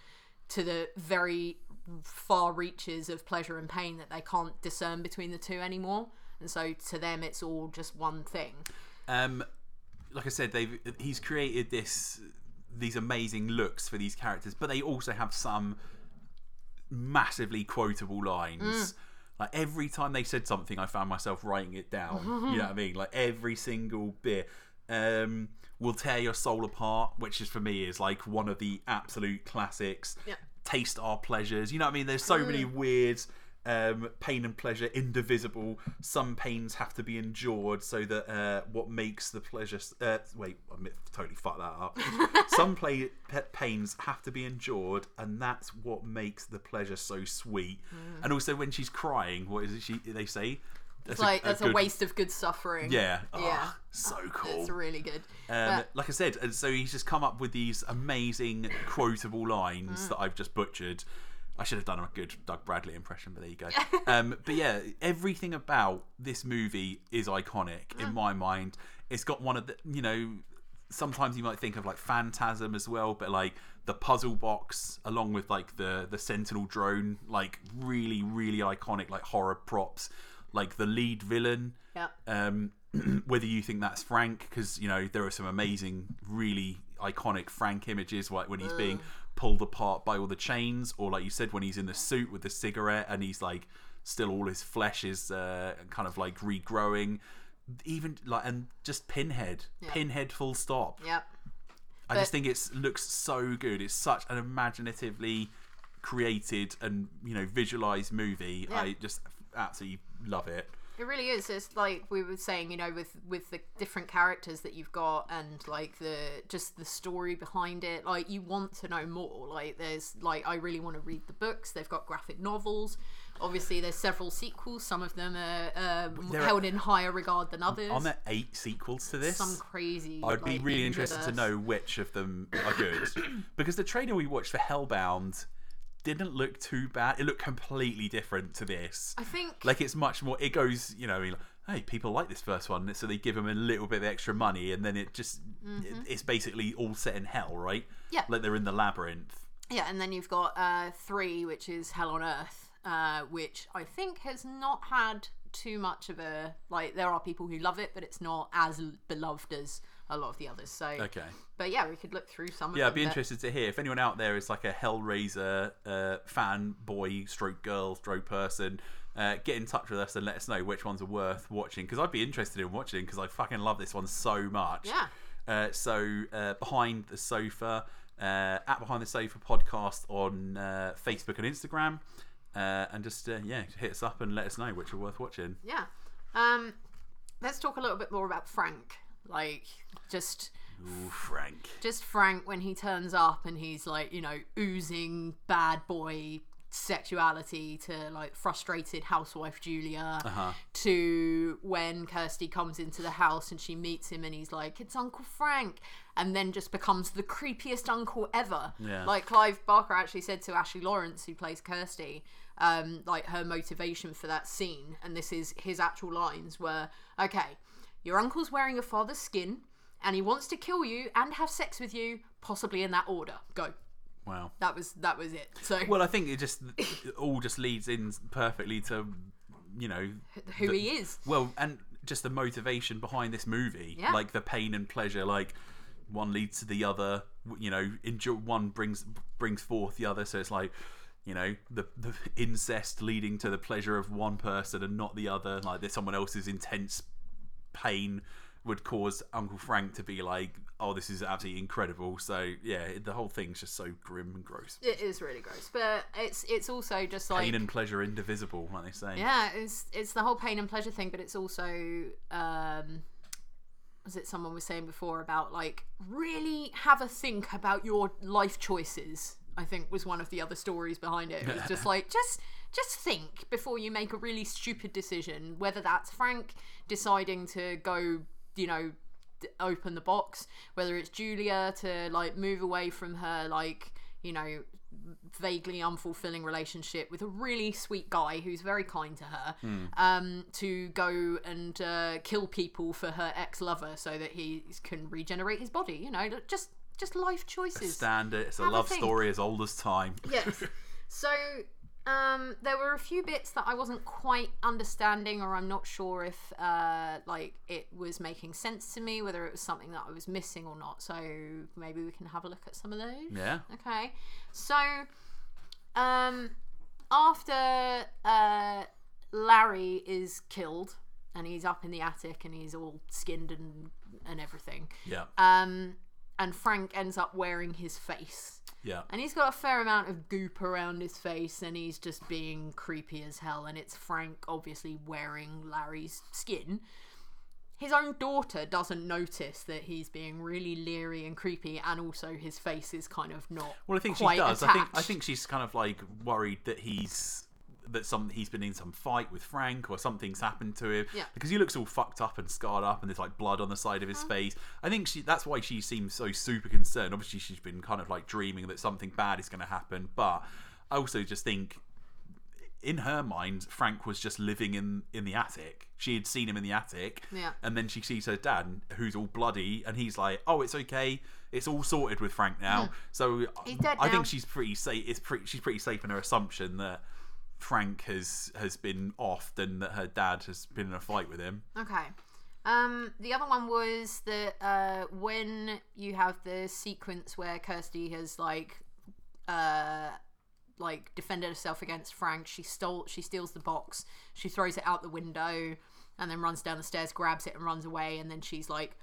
Speaker 2: to the very far reaches of pleasure and pain that they can't discern between the two anymore. And so to them, it's all just one thing.
Speaker 1: Um, like I said, they've he's created this these amazing looks for these characters, but they also have some massively quotable lines.
Speaker 2: Mm.
Speaker 1: Like every time they said something, I found myself writing it down. you know what I mean? Like every single bit. Um, will tear your soul apart, which is for me is like one of the absolute classics.
Speaker 2: Yeah.
Speaker 1: Taste our pleasures. You know what I mean? There's so many weird um, pain and pleasure indivisible. Some pains have to be endured so that uh, what makes the pleasure. Uh, wait, I totally fucked that up. *laughs* Some play, pains have to be endured, and that's what makes the pleasure so sweet. And also, when she's crying, what is it? She they say. That's
Speaker 2: It's like that's a,
Speaker 1: good-
Speaker 2: waste of good suffering.
Speaker 1: Yeah.
Speaker 2: Yeah.
Speaker 1: Oh, so cool.
Speaker 2: It's really good.
Speaker 1: Um, like I said, and so he's just come up with these amazing quotable lines
Speaker 2: Mm.
Speaker 1: that I've just butchered. I should have done a good Doug Bradley impression, but there you go. *laughs* um, but yeah, everything about this movie is iconic
Speaker 2: Mm.
Speaker 1: in my mind. It's got one of the, you know, sometimes you might think of like Phantasm as well, but like the puzzle box along with like the the Sentinel drone, like really, really iconic, like horror props. Like the lead villain,
Speaker 2: yeah.
Speaker 1: um, *clears throat* whether you think that's Frank, because you know there are some amazing, really iconic Frank images, like when he's being pulled apart by all the chains, or like you said, when he's in the suit with the cigarette and he's like still all his flesh is uh, kind of like regrowing. Even like and just Pinhead, Pinhead, full stop.
Speaker 2: Yep.
Speaker 1: I just think it looks so good. It's such an imaginatively created and you know visualized movie.
Speaker 2: Yeah.
Speaker 1: I just absolutely love it.
Speaker 2: It really is. It's like we were saying, you know, with with the different characters that you've got and like the just the story behind it. Like you want to know more. Like there's like I really want to read the books. They've got graphic novels. Obviously, there's several sequels. Some of them are um,
Speaker 1: There are-
Speaker 2: held in higher regard than others.
Speaker 1: Are there eight sequels to this?
Speaker 2: Some crazy.
Speaker 1: I'd be really interested to know which of them are good. *coughs* because the trailer we watched for Hellbound didn't look too bad. It looked completely different to this.
Speaker 2: I think
Speaker 1: Like it's much more. It goes, you know, hey, people like this first one, so they give them a little bit of extra money, and then it just it- it's basically all set in hell, right?
Speaker 2: Yeah.
Speaker 1: like they're in the labyrinth.
Speaker 2: Yeah, and then you've got uh, three, which is Hell on Earth, uh, which I think has not had too much of a like. There are people who love it, but it's not as beloved as a lot of the others. So,
Speaker 1: Okay.
Speaker 2: but yeah, we could look through some. Of
Speaker 1: the Yeah,
Speaker 2: I'd be
Speaker 1: interested to hear if anyone out there is like a Hellraiser uh, fan, boy, stroke girl, stroke person. Uh, get in touch with us and let us know which ones are worth watching because I'd be interested in watching because I fucking love this one so much.
Speaker 2: Yeah.
Speaker 1: Uh, so uh, behind the sofa, uh, at behind the sofa podcast on uh, Facebook and Instagram, uh, and just uh, yeah, hit us up and let us know which are worth watching.
Speaker 2: Yeah. Um, let's talk a little bit more about Frank. Like, just
Speaker 1: Ooh, Frank.
Speaker 2: just Frank when he turns up and he's like, you know, oozing bad boy sexuality to like frustrated housewife Julia
Speaker 1: Uh-huh.
Speaker 2: to when Kirsty comes into the house and she meets him and he's like, it's Uncle Frank. And then just becomes the creepiest uncle ever.
Speaker 1: Yeah.
Speaker 2: Like Clive Barker actually said to Ashley Lawrence, who plays Kirsty, um, like her motivation for that scene, and this is his actual lines were, "Okay, your uncle's wearing your father's skin, and he wants to kill you and have sex with you, possibly in that order. Go."
Speaker 1: Wow.
Speaker 2: That was that was it. So
Speaker 1: Well, I think it just it all just leads in perfectly to, you know,
Speaker 2: who
Speaker 1: the-
Speaker 2: he is.
Speaker 1: Well, and just the motivation behind this movie,
Speaker 2: Yeah.
Speaker 1: like the pain and pleasure, like one leads to the other. You know, enjoy, one brings brings forth the other. So it's like, you know, the the incest leading to the pleasure of one person and not the other. Like there's someone else's intense pain would cause Uncle Frank to be like, "Oh, this is absolutely incredible." So yeah, the whole thing's just so grim and gross.
Speaker 2: It is really gross, but it's it's also just like
Speaker 1: Pain and pleasure indivisible, like they say.
Speaker 2: yeah, it's it's the whole pain and pleasure thing, but it's also um, was it someone was saying before about like really have a think about your life choices. I think was one of the other stories behind it. It was just *laughs* like just just think before you make a really stupid decision, whether that's Frank deciding to go, you know, open the box, whether it's Julia to like move away from her like, you know, vaguely unfulfilling relationship with a really sweet guy who's very kind to her um, to go and uh, kill people for her ex-lover so that he can regenerate his body you know just just life choices
Speaker 1: Standard. It's a
Speaker 2: Have a
Speaker 1: love
Speaker 2: think.
Speaker 1: story as old as time.
Speaker 2: yes. *laughs* So um, there were a few bits that I wasn't quite understanding, or I'm not sure if uh, like it was making sense to me, whether it was something that I was missing or not. So maybe we can have a look at some of those.
Speaker 1: Yeah.
Speaker 2: Okay. So um, after uh, Larry is killed and he's up in the attic and he's all skinned and and everything.
Speaker 1: Yeah.
Speaker 2: Um, and Frank ends up wearing his face.
Speaker 1: Yeah.
Speaker 2: And he's got a fair amount of goop around his face, and he's just being creepy as hell. And it's Frank obviously wearing Larry's skin. His own daughter doesn't notice that he's being really leery and creepy, and also his face is kind of not.
Speaker 1: Well, I think she does. I think I think she's kind of like worried that he's that some he's been in some fight with Frank or something's happened to him.
Speaker 2: Yeah.
Speaker 1: Because he looks all fucked up and scarred up, and there's like blood on the side of his
Speaker 2: Mm-hmm.
Speaker 1: face. I think she that's why she seems so super concerned. Obviously, she's been kind of like dreaming that something bad is going to happen, but I also just think. In her mind, Frank was just living in in the attic. She had seen him in the attic,
Speaker 2: Yeah.
Speaker 1: and then she sees her dad, who's all bloody, and he's like, "Oh, it's okay. It's all sorted with Frank now." So.
Speaker 2: He's dead
Speaker 1: I
Speaker 2: now.
Speaker 1: think she's pretty safe. It's pretty. She's pretty safe in her assumption that Frank has has been off, and that her dad has been in a fight with him.
Speaker 2: Okay. Um, the other one was that uh, when you have the sequence where Kirsty has like uh, like defended herself against Frank, she stole she steals the box, she throws it out the window, and then runs down the stairs, grabs it, and runs away. And then she's like,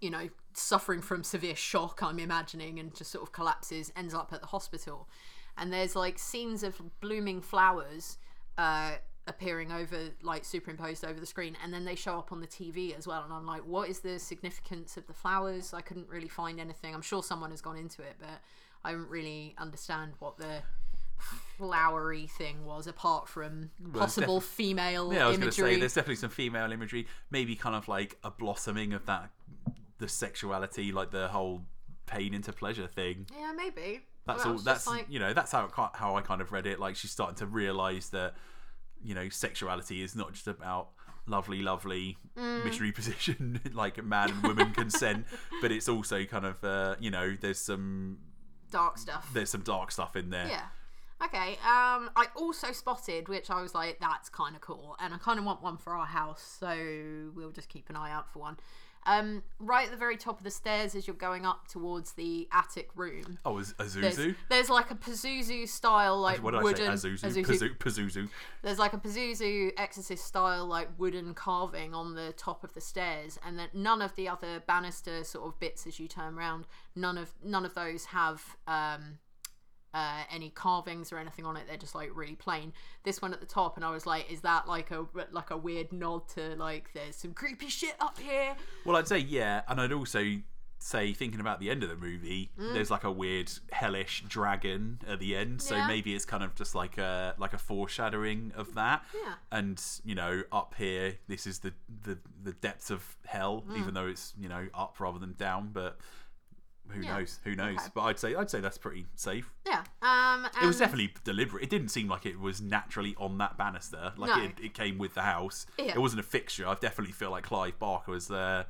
Speaker 2: you know, suffering from severe shock. I'm imagining, and just sort of collapses, ends up at the hospital. And there's like scenes of blooming flowers uh, appearing over, like superimposed over the screen, and then they show up on the TV as well. And I'm like, what is the significance of the flowers? I couldn't really find anything. I'm sure someone has gone into it, but I don't really understand what the flowery thing was apart from possible female
Speaker 1: Yeah, I was going to say there's definitely some female imagery, maybe kind of like a blossoming of that the sexuality, like the whole pain into pleasure thing.
Speaker 2: yeah, maybe.
Speaker 1: That's
Speaker 2: I
Speaker 1: all. That's
Speaker 2: like,
Speaker 1: you know that's how it, how I kind of read it. Like she's starting to realize that you know sexuality is not just about lovely, lovely
Speaker 2: Mm.
Speaker 1: missionary *laughs* position *laughs* like man and woman *laughs* consent, but it's also kind of uh, you know there's some
Speaker 2: dark stuff.
Speaker 1: there's some dark stuff in there.
Speaker 2: Yeah. Okay. Um, I also spotted, which I was like, that's kind of cool, and I kind of want one for our house, so we'll just keep an eye out for one. Um, right at the very top of the stairs, as you're going up towards the attic room,
Speaker 1: Oh, is
Speaker 2: there's,
Speaker 1: Azuzu?
Speaker 2: there's like a Pazuzu style, like
Speaker 1: What did
Speaker 2: wooden
Speaker 1: I say? Azuzu.
Speaker 2: Pazuzu.
Speaker 1: Pazu- Pazuzu.
Speaker 2: There's like a Pazuzu Exorcist style, like wooden carving on the top of the stairs, and that none of the other banister sort of bits as you turn around, none of none of those have um, uh, any carvings or anything on it. They're just like really plain. This one at the top, and I was like, is that like a like a weird nod to like there's some creepy shit up here?
Speaker 1: Well, I'd say yeah, and I'd also say thinking about the end of the movie, there's like a weird hellish dragon at the end, so
Speaker 2: Yeah.
Speaker 1: maybe it's kind of just like a like a foreshadowing of that.
Speaker 2: Yeah.
Speaker 1: And you know, up here, this is the the the depths of hell, even though it's you know up rather than down, but. Who
Speaker 2: Yeah.
Speaker 1: knows? Who knows?
Speaker 2: Okay.
Speaker 1: But I'd say I'd say that's pretty safe.
Speaker 2: Yeah. Um,
Speaker 1: It was definitely deliberate. It didn't seem like it was naturally on that banister. Like
Speaker 2: No.
Speaker 1: it, it came with the house.
Speaker 2: Yeah.
Speaker 1: It wasn't a fixture. I definitely feel like Clive Barker was there,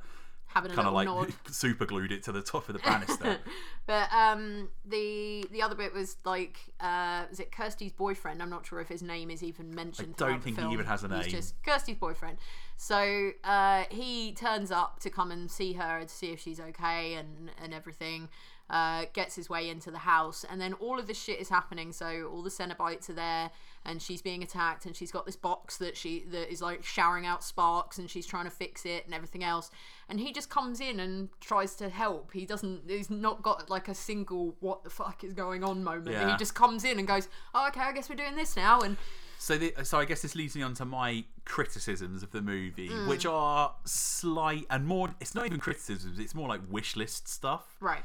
Speaker 2: having a
Speaker 1: kind of like
Speaker 2: nod. *laughs*
Speaker 1: super glued it to the top of the *laughs* banister.
Speaker 2: But um, the the other bit was like, uh, was it Kirsty's boyfriend? I'm not sure if his name is even mentioned.
Speaker 1: don't
Speaker 2: throughout the
Speaker 1: think he even has a name.
Speaker 2: He's just Kirsty's boyfriend. So uh, he turns up to come and see her to see if she's okay and and everything. Uh, gets his way into the house, and then all of this shit is happening. So all the Cenobites are there, and she's being attacked, and she's got this box that she that is like showering out sparks, and she's trying to fix it and everything else. And he just comes in and tries to help. He doesn't. He's not got like a single "what the fuck is going on" moment.
Speaker 1: Yeah.
Speaker 2: He just comes in and goes, "Oh, okay, I guess we're doing this now." And
Speaker 1: So, the, so I guess this leads me on to my criticisms of the movie,
Speaker 2: Mm.
Speaker 1: which are slight and more. It's not even criticisms; it's more like wish list stuff.
Speaker 2: right,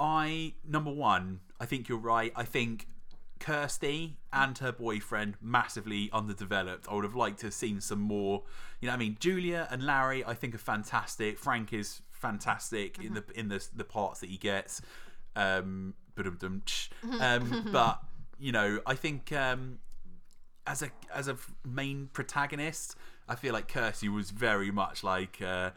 Speaker 1: I number one, I think you're right. I think Kirsty and her boyfriend massively underdeveloped. I would have liked to have seen some more. You know, I mean, Julia and Larry, I think are fantastic. Frank is fantastic in the in the the parts that he gets. Um, um *laughs* but you know, I think um, as a as a main protagonist, I feel like Kirsty was very much like. Uh,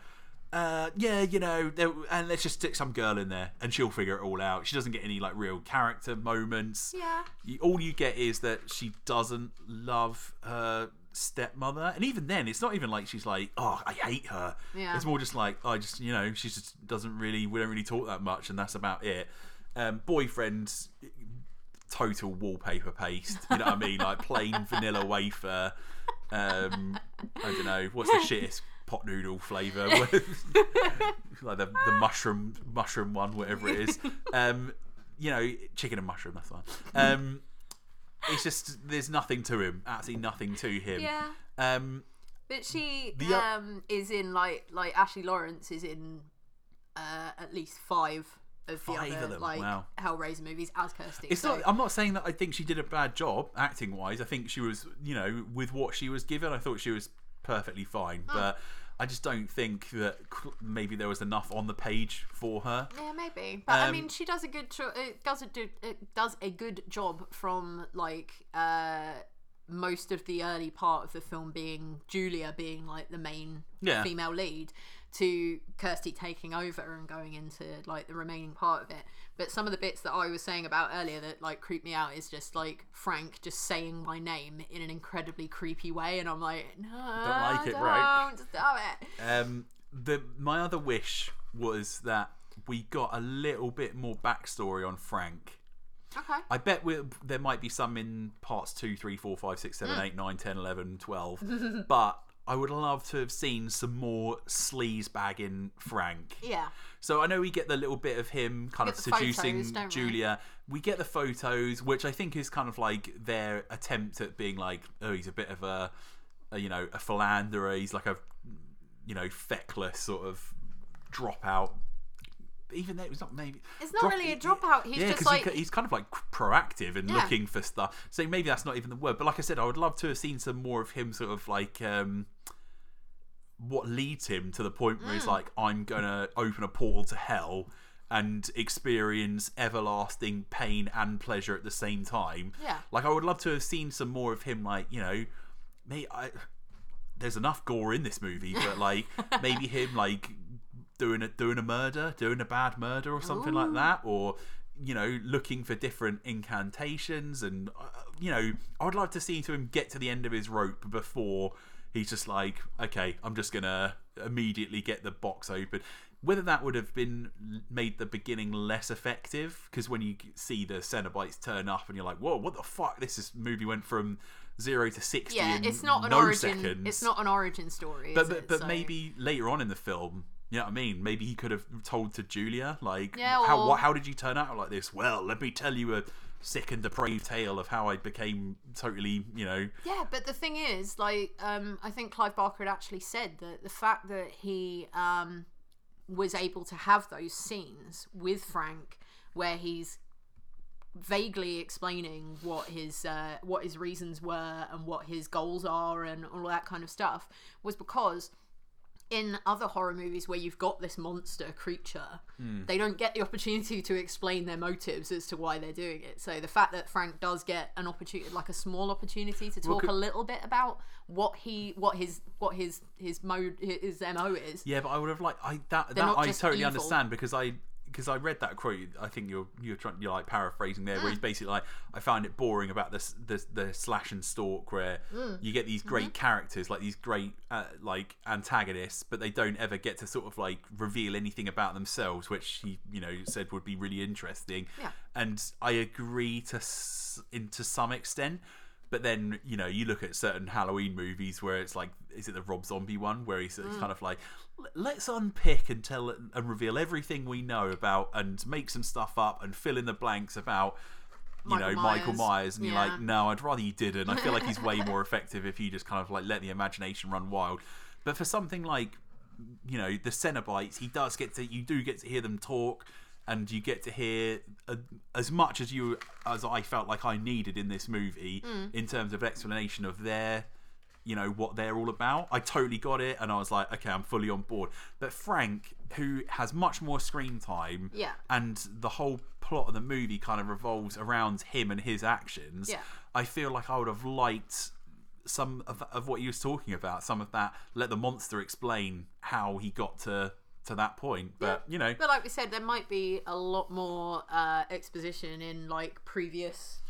Speaker 1: uh, yeah, you know, and let's just stick some girl in there, and she'll figure it all out. She doesn't get any like real character moments.
Speaker 2: yeah,
Speaker 1: You, all you get is that she doesn't love her stepmother, and even then, it's not even like she's like, "Oh, I hate her."
Speaker 2: Yeah.
Speaker 1: It's more just like, "I just, you know, she just doesn't really, we don't really talk that much, and that's about it." Um, boyfriend, total wallpaper paste. You know what I mean? Like plain *laughs* vanilla wafer. Um, I don't know what's the *laughs* shittest pot noodle flavour. *laughs* like the, the mushroom mushroom one, whatever it is. *laughs* Um, you know, chicken and mushroom. That's one. Um, it's just there's nothing to him. Absolutely nothing to him.
Speaker 2: yeah.
Speaker 1: Um,
Speaker 2: But she
Speaker 1: The
Speaker 2: um is in like like Ashley Laurence is in uh at least five of the
Speaker 1: Five
Speaker 2: other
Speaker 1: of them,
Speaker 2: like
Speaker 1: wow.
Speaker 2: Hellraiser movies as Kirsty.
Speaker 1: It's
Speaker 2: so,
Speaker 1: not. I'm not saying that I think she did a bad job acting wise. I think she was, you know, with what she was given, I thought she was perfectly fine.
Speaker 2: Hmm.
Speaker 1: But I just don't think that maybe there was enough on the page for her.
Speaker 2: yeah, maybe. But I
Speaker 1: Um,
Speaker 2: mean, she does a good jo- it does a do it does a good job from like uh most of the early part of the film being Julia being like the main
Speaker 1: Yeah.
Speaker 2: female lead to Kirsty taking over and going into like the remaining part of it. But some of the bits that I was saying about earlier that like creep me out is just like Frank just saying my name in an incredibly creepy way, and I'm like, no, don't
Speaker 1: like it, right?
Speaker 2: Don't stop it.
Speaker 1: Um, the my other wish was that we got a little bit more backstory on Frank.
Speaker 2: Okay.
Speaker 1: I bet there might be some in parts 2, 3, 4, 5, 6, 7, 8, 9, 10, 11, 12. *laughs* but I would love to have seen some more sleaze bagging Frank.
Speaker 2: Yeah.
Speaker 1: So I know we get the little bit of him kind of
Speaker 2: the photos,
Speaker 1: seducing
Speaker 2: we?
Speaker 1: Julia. We get the photos, which I think is kind of like their attempt at being like, oh, he's a bit of a, a you know, a philanderer. He's like a, you know, feckless sort of dropout. Even though it was not maybe
Speaker 2: It's not really a dropout, he's
Speaker 1: yeah,
Speaker 2: just like-
Speaker 1: he, he's kind of like proactive and
Speaker 2: Yeah.
Speaker 1: looking for stuff. So maybe that's not even the word. But like I said, I would love to have seen some more of him, sort of like um, what leads him to the point where
Speaker 2: Mm.
Speaker 1: he's like, I'm gonna open a portal to hell and experience everlasting pain and pleasure at the same time.
Speaker 2: Yeah.
Speaker 1: Like I would love to have seen some more of him, like you know, me. I there's enough gore in this movie, but *laughs* like maybe him like doing a doing a murder, doing a bad murder or something like that, or you know, looking for different incantations, and uh, you know, I would like to see to him get to the end of his rope before he's just like, okay, I'm just gonna immediately get the box open. Whether that would have been made the beginning less effective, because when you see the Cenobites turn up and you're like, whoa, what the fuck? This is, movie went from zero to sixty
Speaker 2: Yeah, it's not an
Speaker 1: no
Speaker 2: origin.
Speaker 1: seconds.
Speaker 2: It's not an origin story.
Speaker 1: But but, but
Speaker 2: So-
Speaker 1: maybe later on in the film, you know what I mean? Maybe he could have told to Julia, like,
Speaker 2: Yeah,
Speaker 1: how what, how did you turn out like this? Well, let me tell you a sick and depraved tale of how I became totally, you know,
Speaker 2: Yeah, but the thing is, like, um, I think Clive Barker had actually said that the fact that he um, was able to have those scenes with Frank, where he's vaguely explaining what his uh, what his reasons were and what his goals are and all that kind of stuff, was because in other horror movies where you've got this monster creature,
Speaker 1: Hmm.
Speaker 2: they don't get the opportunity to explain their motives as to why they're doing it. So the fact that Frank does get an opportunity, like a small opportunity, to talk a little bit about what he, what his, what his his mode, his mo is.
Speaker 1: Yeah, but I would have liked I that that I totally
Speaker 2: evil.
Speaker 1: understand because I because I read that quote. I think you're you're trying you're like paraphrasing there, where he's mm. basically like I found it boring about this the the slash and stalk where mm. you get these great mm-hmm. characters like these great uh, like antagonists, but they don't ever get to sort of like reveal anything about themselves, which he you know said would be really interesting.
Speaker 2: Yeah.
Speaker 1: And I agree to s- in to some extent. But then you know you look at certain Halloween movies where it's like is it the Rob Zombie one? Where he's it's mm. kind of like let's unpick and tell and reveal everything we know about and make some stuff up and fill in the blanks about you
Speaker 2: Michael
Speaker 1: know Michael
Speaker 2: Myers.
Speaker 1: Myers. And you're like no I'd rather you didn't. I feel like he's way *laughs* more effective if you just kind of like let the imagination run wild. But for something like you know the Cenobites he does get to you do get to hear them talk and you get to hear uh, as much as you as I felt like I needed in this movie
Speaker 2: Hmm.
Speaker 1: in terms of explanation of their you know what they're all about. I totally got it, and I was like, okay, I'm fully on board. But Frank, who has much more screen time,
Speaker 2: Yeah.
Speaker 1: and the whole plot of the movie kind of revolves around him and his actions.
Speaker 2: Yeah.
Speaker 1: I feel like I would have liked some of, of what he was talking about. Some of that. Let the monster explain how he got to to that point. But you know,
Speaker 2: But like we said, there might be a lot more uh, exposition in like previous,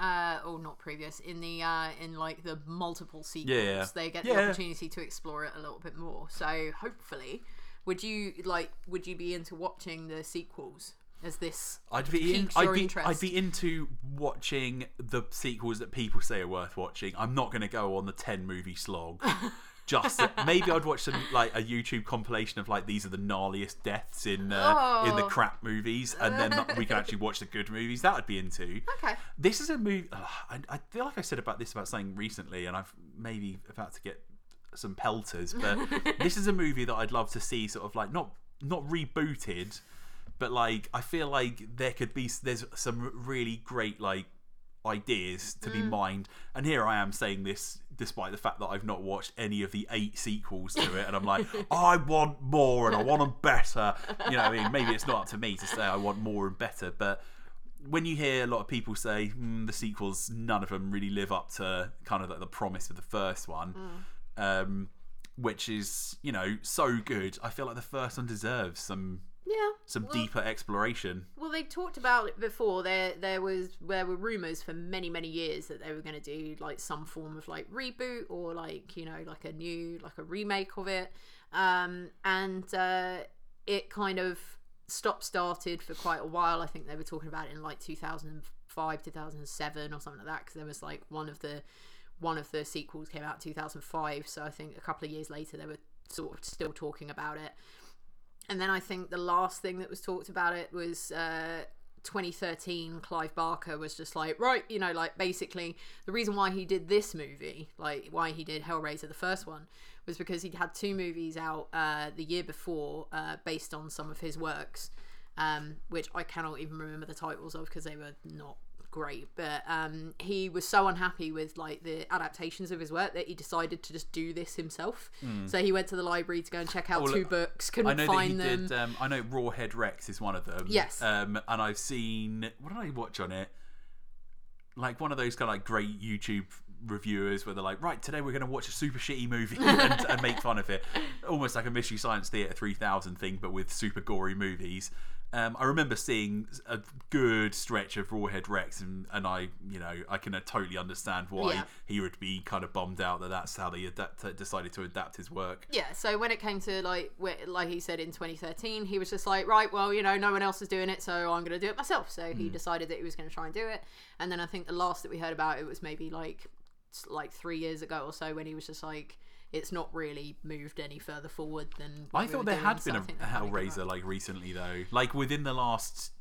Speaker 2: uh, or not previous, in the uh, in like the multiple sequels.
Speaker 1: Yeah.
Speaker 2: They get the opportunity to explore it a little bit more. So hopefully, would you like? Would you be into watching the sequels as this?
Speaker 1: I'd be in, I'd be
Speaker 2: interest?
Speaker 1: I'd be into watching the sequels that people say are worth watching. I'm not going to go on the ten movie slog. *laughs* Just *laughs* maybe I'd watch some like a YouTube compilation of like these are the gnarliest deaths in uh, in the
Speaker 2: Oh.
Speaker 1: crap movies, and then we can actually watch the good movies. That I'd be into.
Speaker 2: Okay.
Speaker 1: This is a movie. I, I feel like I said about this about something recently, and I've maybe about to get some pelters. But *laughs* this is a movie that I'd love to see, sort of like not not rebooted, but like I feel like there could be there's some really great like ideas to be mined. And here I am saying this despite the fact that I've not watched any of the eight sequels to it, and I'm like, *laughs* I want more and I want them better. You know, I mean, maybe it's not up to me to say I want more and better, but when you hear a lot of people say mm, the sequels, none of them really live up to kind of like the promise of the first one, um, which is you know so good. I feel like the first one deserves some
Speaker 2: Yeah.
Speaker 1: some
Speaker 2: Well-
Speaker 1: deeper exploration.
Speaker 2: Well, they talked about it before. There, there was there were rumors for many, many years that they were going to do like some form of like reboot or like you know like a new like a remake of it, um, and uh, it kind of stop started for quite a while. I think they were talking about it in like 2005, 2007 or something like that because there was like one of the one of the sequels came out in 2005. So I think a couple of years later they were sort of still talking about it. And then I think the last thing that was talked about it was uh, 2013. Clive Barker was just like, right, you know, like basically the reason why he did this movie, like why he did Hellraiser, the first one, was because he'd had two movies out uh, the year before uh, based on some of his works, um, which I cannot even remember the titles of because they were not great but um he was so unhappy with like the adaptations of his work that he decided to just do this himself so he went to the library to go and check out
Speaker 1: Well,
Speaker 2: two books couldn't
Speaker 1: I know that he
Speaker 2: them
Speaker 1: did. Um, I know Rawhead Rex is one of them.
Speaker 2: Yes.
Speaker 1: Um, and I've seen what did I watch on it? Like one of those kind of like great YouTube reviewers where they're like, right, today we're going to watch a super shitty movie *laughs* and, and make fun of it, almost like a Mystery Science Theater 3000 thing, but with super gory movies. Um, I remember seeing a good stretch of Rawhead Rex, and, and I, you know, I can uh, totally understand why
Speaker 2: Yeah.
Speaker 1: he would be kind of bummed out that that's how they adapt, decided to adapt his work.
Speaker 2: yeah so when it came to like like he said in 2013 he was just like right well you know no one else is doing it so i'm going to do it myself so he decided that he was going to try and do it and then i think the last that we heard about it was maybe like like three years ago or so when he was just like it's not really moved any further forward than
Speaker 1: I
Speaker 2: we
Speaker 1: thought there
Speaker 2: doing,
Speaker 1: had
Speaker 2: so
Speaker 1: been a
Speaker 2: think they're gonna give
Speaker 1: Hellraiser like recently though, like within the last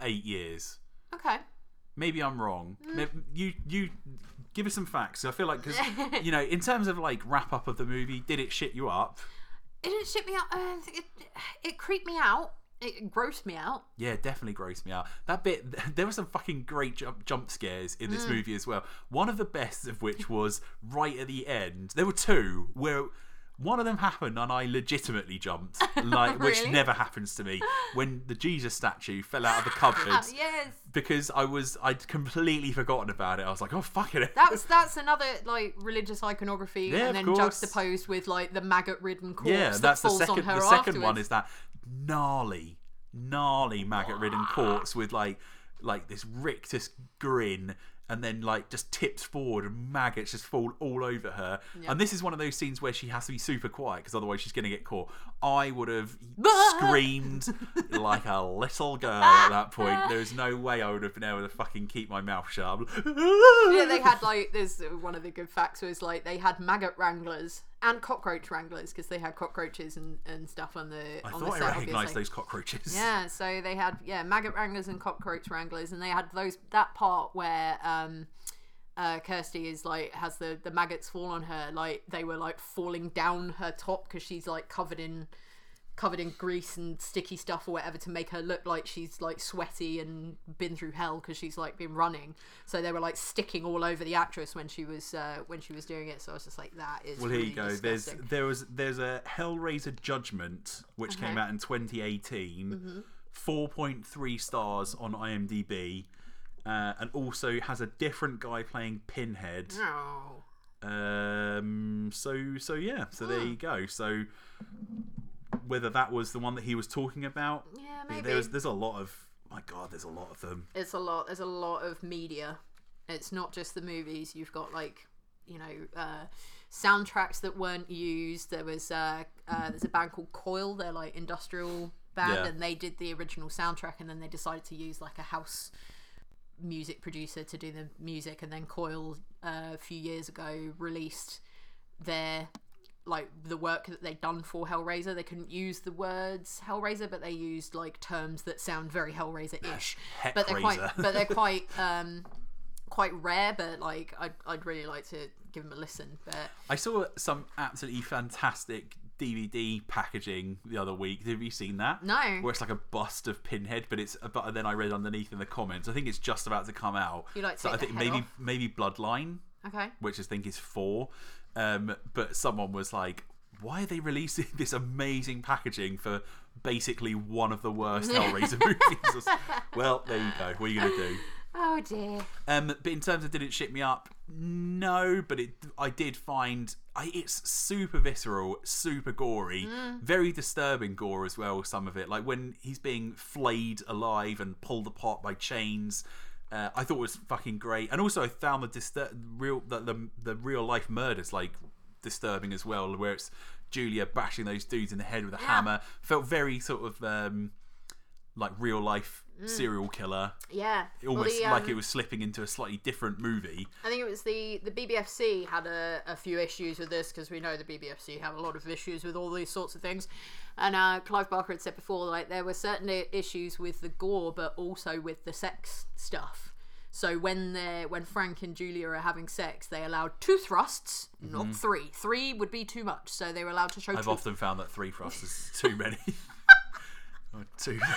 Speaker 1: eight years.
Speaker 2: okay
Speaker 1: Maybe I'm wrong.
Speaker 2: Mm.
Speaker 1: You you give us some facts. I feel like because *laughs* you know, in terms of like wrap up of the movie, did it shit you up?
Speaker 2: it didn't shit me out uh, it, it creeped me out it grossed me out
Speaker 1: Yeah, definitely grossed me out. That bit, *laughs* there were some fucking great jump, jump scares in
Speaker 2: Mm.
Speaker 1: this movie as well. One of the best of which was right at the end. There were two where One of them happened, and I legitimately jumped, *laughs* like which never happens to me. When the Jesus statue fell out of the cupboard, *laughs*
Speaker 2: yes.
Speaker 1: because I was I'd completely forgotten about it. I was like, oh fuck it.
Speaker 2: That's that's another like religious iconography,
Speaker 1: Yeah,
Speaker 2: and then juxtaposed with like the maggot-ridden corpse
Speaker 1: yeah,
Speaker 2: that
Speaker 1: that's the
Speaker 2: falls
Speaker 1: second.
Speaker 2: on her
Speaker 1: The second one is that gnarly, gnarly maggot-ridden corpse with like like this rictus grin. And then, like, just tips forward, and maggots just fall all over her. And this is one of those scenes where she has to be super quiet because otherwise she's going to get caught. I would have *laughs* screamed like a little girl at that point. There's no way I would have been able to fucking keep my mouth shut.
Speaker 2: yeah, they had like there's uh, one of the good facts was like they had maggot wranglers and cockroach wranglers because they had cockroaches and, and stuff on the
Speaker 1: I
Speaker 2: on the
Speaker 1: thought I
Speaker 2: set.
Speaker 1: recognised those cockroaches.
Speaker 2: Yeah, so they had yeah maggot wranglers and cockroach wranglers, and they had those that part where um, uh, Kirsty is like has the the maggots fall on her, like they were like falling down her top because she's like covered in covered in grease and sticky stuff or whatever to make her look like she's like sweaty and been through hell because she's like been running. So they were like sticking all over the actress when she was uh, when she was doing it. So I was just like, that is.
Speaker 1: Well, here
Speaker 2: really
Speaker 1: you go.
Speaker 2: Disgusting.
Speaker 1: There's there was there's a Hellraiser Judgment which came out in 2018. 4.3 stars on IMDb, uh, and also has a different guy playing Pinhead.
Speaker 2: Oh.
Speaker 1: Um, so so yeah, so there you go. So whether that was the one that he was talking about,
Speaker 2: Yeah, maybe.
Speaker 1: there's there's a lot of my god, there's a lot of them.
Speaker 2: it's a lot there's a lot of media it's not just the movies you've got like you know uh soundtracks that weren't used there was uh, uh there's a band called coil they're like industrial band
Speaker 1: Yeah.
Speaker 2: and they did the original soundtrack and then they decided to use like a house music producer to do the music and then coil uh, a few years ago released their like the work that they'd done for Hellraiser. They couldn't use the words Hellraiser, but they used like terms that sound very Hellraiser-ish. *laughs* but they're quite, but they're *laughs* quite, um, quite rare. But like, I'd, I'd really like to give them a listen. But
Speaker 1: I saw some absolutely fantastic DVD packaging the other week. Have you seen that?
Speaker 2: no,
Speaker 1: Where it's like a bust of Pinhead, but it's but then I read underneath in the comments. I think it's just about to come out.
Speaker 2: You like to
Speaker 1: so I think maybe
Speaker 2: off?
Speaker 1: maybe Bloodline,
Speaker 2: okay,
Speaker 1: which I think is four. Um, but someone was like, "Why are they releasing *laughs* this amazing packaging for basically one of the worst *laughs* Hellraiser movies?" Well, there you go. What are you gonna do?
Speaker 2: oh dear,
Speaker 1: Um, but in terms of did it shit me up? No, but it I did find I, it's super visceral, super gory, very disturbing gore as well. Some of it, like when he's being flayed alive and pulled apart by chains. Uh, I thought it was fucking great, and also I found the distur- real the, the the real life murders like disturbing as well, where it's Julia bashing those dudes in the head with a hammer. Felt very sort of um, like real life serial killer
Speaker 2: yeah. Well,
Speaker 1: almost
Speaker 2: the,
Speaker 1: like
Speaker 2: um,
Speaker 1: it was slipping into a slightly different movie.
Speaker 2: I think it was the the BBFC had a, a few issues with this because we know the BBFC have a lot of issues with all these sorts of things. And uh, Clive Barker had said before, like there were certain issues with the gore, but also with the sex stuff. So when they when Frank and Julia are having sex, they allowed two thrusts, not three. Three would be too much, so they were allowed to show
Speaker 1: Mm-hmm. I've
Speaker 2: two.
Speaker 1: often found that three thrusts is too many. *laughs* *laughs* Or two. *laughs*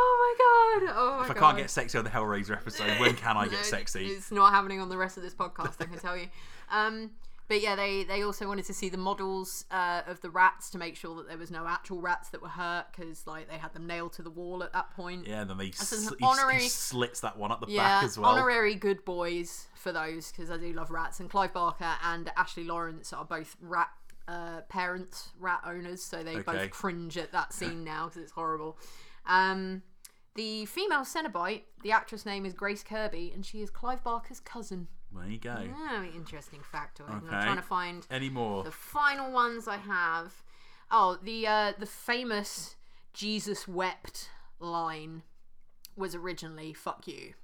Speaker 2: Oh my god! Oh my
Speaker 1: If I
Speaker 2: god!
Speaker 1: can't get sexy on the Hellraiser episode, when can I *laughs*
Speaker 2: No,
Speaker 1: get sexy?
Speaker 2: It's not happening on the rest of this podcast, I can tell you. Um, but yeah, they, they also wanted to see the models uh, of the rats to make sure that there was no actual rats that were hurt because like they had them nailed to the wall at that point.
Speaker 1: Yeah, and then they sl- he,
Speaker 2: honorary-
Speaker 1: he slits that one up the
Speaker 2: Yeah,
Speaker 1: back as well.
Speaker 2: honorary good boys for those because I do love rats. And Clive Barker and Ashley Laurence are both rat uh, parents, rat owners, so they
Speaker 1: Okay.
Speaker 2: both cringe at that *laughs* scene now because it's horrible. Um, the female Cenobite, the actress name is Grace Kirby, and she is Clive Barker's cousin.
Speaker 1: There you go.
Speaker 2: Very interesting factoid. And I'm
Speaker 1: Okay.
Speaker 2: trying to find
Speaker 1: Any more?
Speaker 2: the final ones I have. Oh, the uh, the famous Jesus wept line was originally "fuck you,"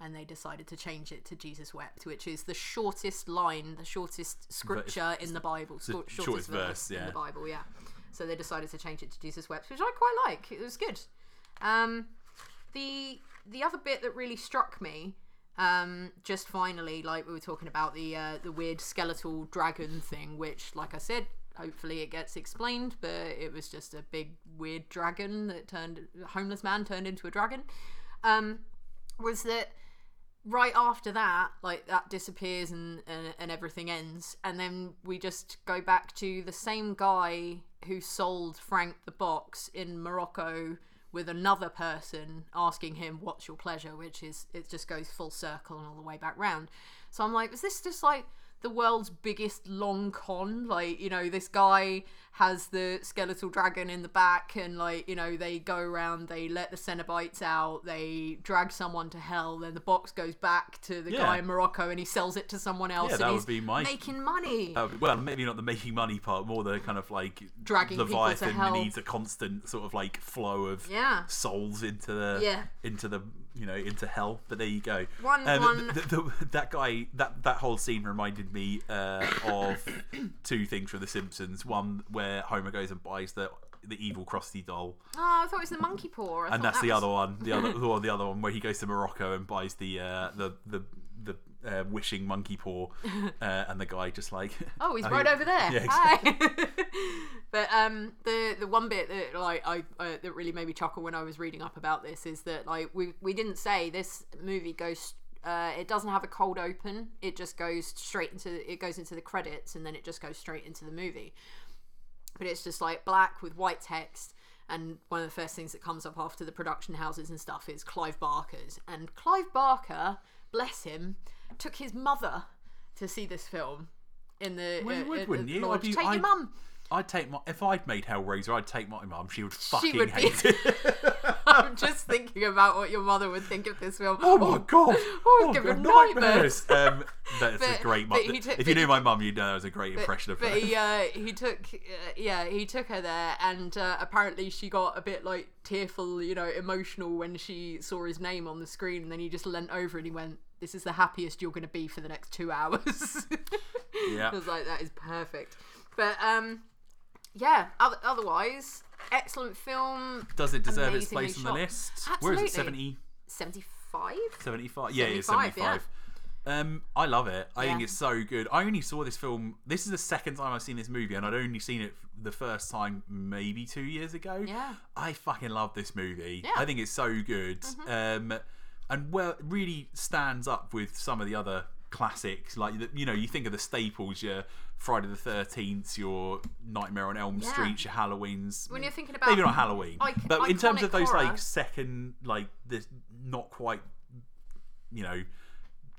Speaker 2: and they decided to change it to Jesus wept, which is the shortest line, the shortest scripture in the Bible,
Speaker 1: the
Speaker 2: shortest
Speaker 1: shortest
Speaker 2: verse,
Speaker 1: verse,
Speaker 2: in
Speaker 1: yeah.
Speaker 2: the Bible. Yeah. So they decided to change it to Jesus wept, which I quite like. It was good. Um, the the other bit that really struck me um, just finally, like we were talking about the uh, the weird skeletal dragon thing, which, like I said, hopefully it gets explained, but it was just a big weird dragon that turned a homeless man turned into a dragon. Um, was that right after that, like that disappears and, and and everything ends, and then we just go back to the same guy who sold Frank the box in Morocco with another person asking him what's your pleasure, which is it just goes full circle and all the way back round. So I'm like, is this just like the world's biggest long con? Like, you know, this guy has the skeletal dragon in the back and like, you know, they go around, they let the Cenobites out, they drag someone to hell, then the box goes back to the
Speaker 1: Yeah.
Speaker 2: guy in Morocco and he sells it to someone else
Speaker 1: Yeah,
Speaker 2: and
Speaker 1: that
Speaker 2: he's
Speaker 1: would be my-
Speaker 2: making money.
Speaker 1: Uh, well, maybe not the making money part, more the kind of like
Speaker 2: Dragging people to
Speaker 1: Leviathan
Speaker 2: hell.
Speaker 1: needs a constant sort of like flow of
Speaker 2: Yeah.
Speaker 1: souls into the
Speaker 2: Yeah.
Speaker 1: into the you know into hell. But there you go.
Speaker 2: One-
Speaker 1: Um,
Speaker 2: one-
Speaker 1: th- th- that guy that that whole scene reminded me uh, of *coughs* two things from The Simpsons. One where Homer goes and buys the the evil Krusty doll,
Speaker 2: Oh, I thought it was the monkey paw. I
Speaker 1: and that's
Speaker 2: that
Speaker 1: the
Speaker 2: was-
Speaker 1: other one. The other *laughs* the other one where he goes to Morocco and buys the uh, the the the uh, wishing monkey paw, *laughs* uh, and the guy just like
Speaker 2: Oh, he's *laughs*
Speaker 1: Oh,
Speaker 2: right
Speaker 1: he-
Speaker 2: over there.
Speaker 1: Yeah, exactly.
Speaker 2: Hi. *laughs* but um, the the one bit that like I uh, that really made me chuckle when I was reading up about this is that like we we didn't say this movie goes. Uh, it doesn't have a cold open. It just goes straight into it goes into the credits and then it just goes straight into the movie. But it's just like black with white text. And one of the first things that comes up after the production houses and stuff is Clive Barker's. And Clive Barker, bless him, took his mother to see this film in the
Speaker 1: Well, you
Speaker 2: uh,
Speaker 1: would,
Speaker 2: uh,
Speaker 1: wouldn't you? I'd be-
Speaker 2: Take your
Speaker 1: I'd-
Speaker 2: mum.
Speaker 1: I'd take my if I'd made Hellraiser, I'd take my mum. She would fucking
Speaker 2: would be-
Speaker 1: hate it. *laughs*
Speaker 2: I'm just thinking about what your mother would think of this film.
Speaker 1: oh my god!
Speaker 2: Oh, give her nightmares. *laughs*
Speaker 1: Um, that's
Speaker 2: But-
Speaker 1: a great
Speaker 2: but took-
Speaker 1: if you knew my mum, you'd know that was a great impression of
Speaker 2: but
Speaker 1: her.
Speaker 2: he uh, he took uh, yeah he took her there and uh, apparently she got a bit like tearful you know emotional when she saw his name on the screen and then he just leant over and he went this is the happiest you're going to be for the next two hours *laughs*
Speaker 1: Yeah.
Speaker 2: I was like that is perfect but um yeah other, otherwise excellent film
Speaker 1: Does it deserve its
Speaker 2: amazingly
Speaker 1: place on the
Speaker 2: shot.
Speaker 1: list? Where is it?
Speaker 2: Absolutely.
Speaker 1: 70,
Speaker 2: 75
Speaker 1: 75? Yeah, it's
Speaker 2: 75,
Speaker 1: 75. Um, I love it. I think
Speaker 2: Yeah.
Speaker 1: it's so good. I only saw this film. This is the second time I've seen this movie, and I'd only seen it the first time maybe two years ago.
Speaker 2: Yeah.
Speaker 1: I fucking love this movie.
Speaker 2: Yeah. Mm-hmm.
Speaker 1: I think it's so good. Um, and well, really stands up with some of the other classics. Like you know, you think of the staples, your Friday the Thirteenth, your Nightmare on Elm
Speaker 2: Yeah.
Speaker 1: Street, your Halloweens.
Speaker 2: when you're thinking about
Speaker 1: maybe not Halloween, but in terms of those
Speaker 2: horror.
Speaker 1: like second, like this not quite, you know,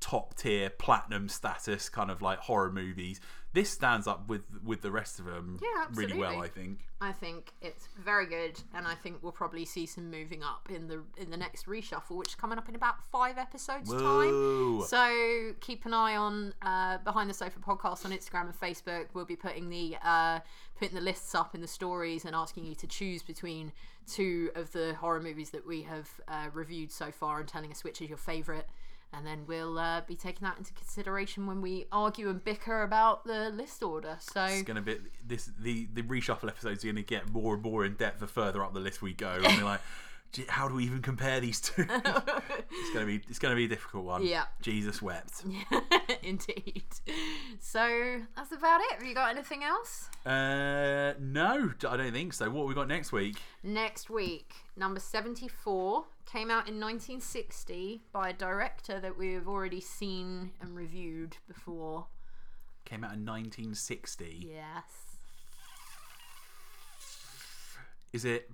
Speaker 1: top tier platinum status kind of like horror movies. This stands up with with the rest of them
Speaker 2: Yeah,
Speaker 1: really well. I think.
Speaker 2: I think it's very good, and I think we'll probably see some moving up in the in the next reshuffle, which is coming up in about five episodes
Speaker 1: Whoa.
Speaker 2: time. So keep an eye on uh, behind the sofa podcast on Instagram and Facebook. We'll be putting the uh, putting the lists up in the stories and asking you to choose between two of the horror movies that we have uh, reviewed so far, and telling us which is your favourite. And then we'll uh, be taking that into consideration when we argue and bicker about the list order. So
Speaker 1: It's gonna be this the the reshuffle episodes are gonna get more and more in depth the further up the list we go. And we're *laughs* like, "Gee, how do we even compare these two? *laughs* it's gonna be it's gonna be a difficult one.
Speaker 2: Yeah.
Speaker 1: Jesus wept. *laughs*
Speaker 2: Indeed. So that's about it. Have you got anything else?
Speaker 1: Uh, no, I don't think so. What have we got next week?
Speaker 2: Next week, number 74 came out in 1960 by a director that we have already seen and reviewed before.
Speaker 1: Came out in 1960.
Speaker 2: Yes.
Speaker 1: Is it?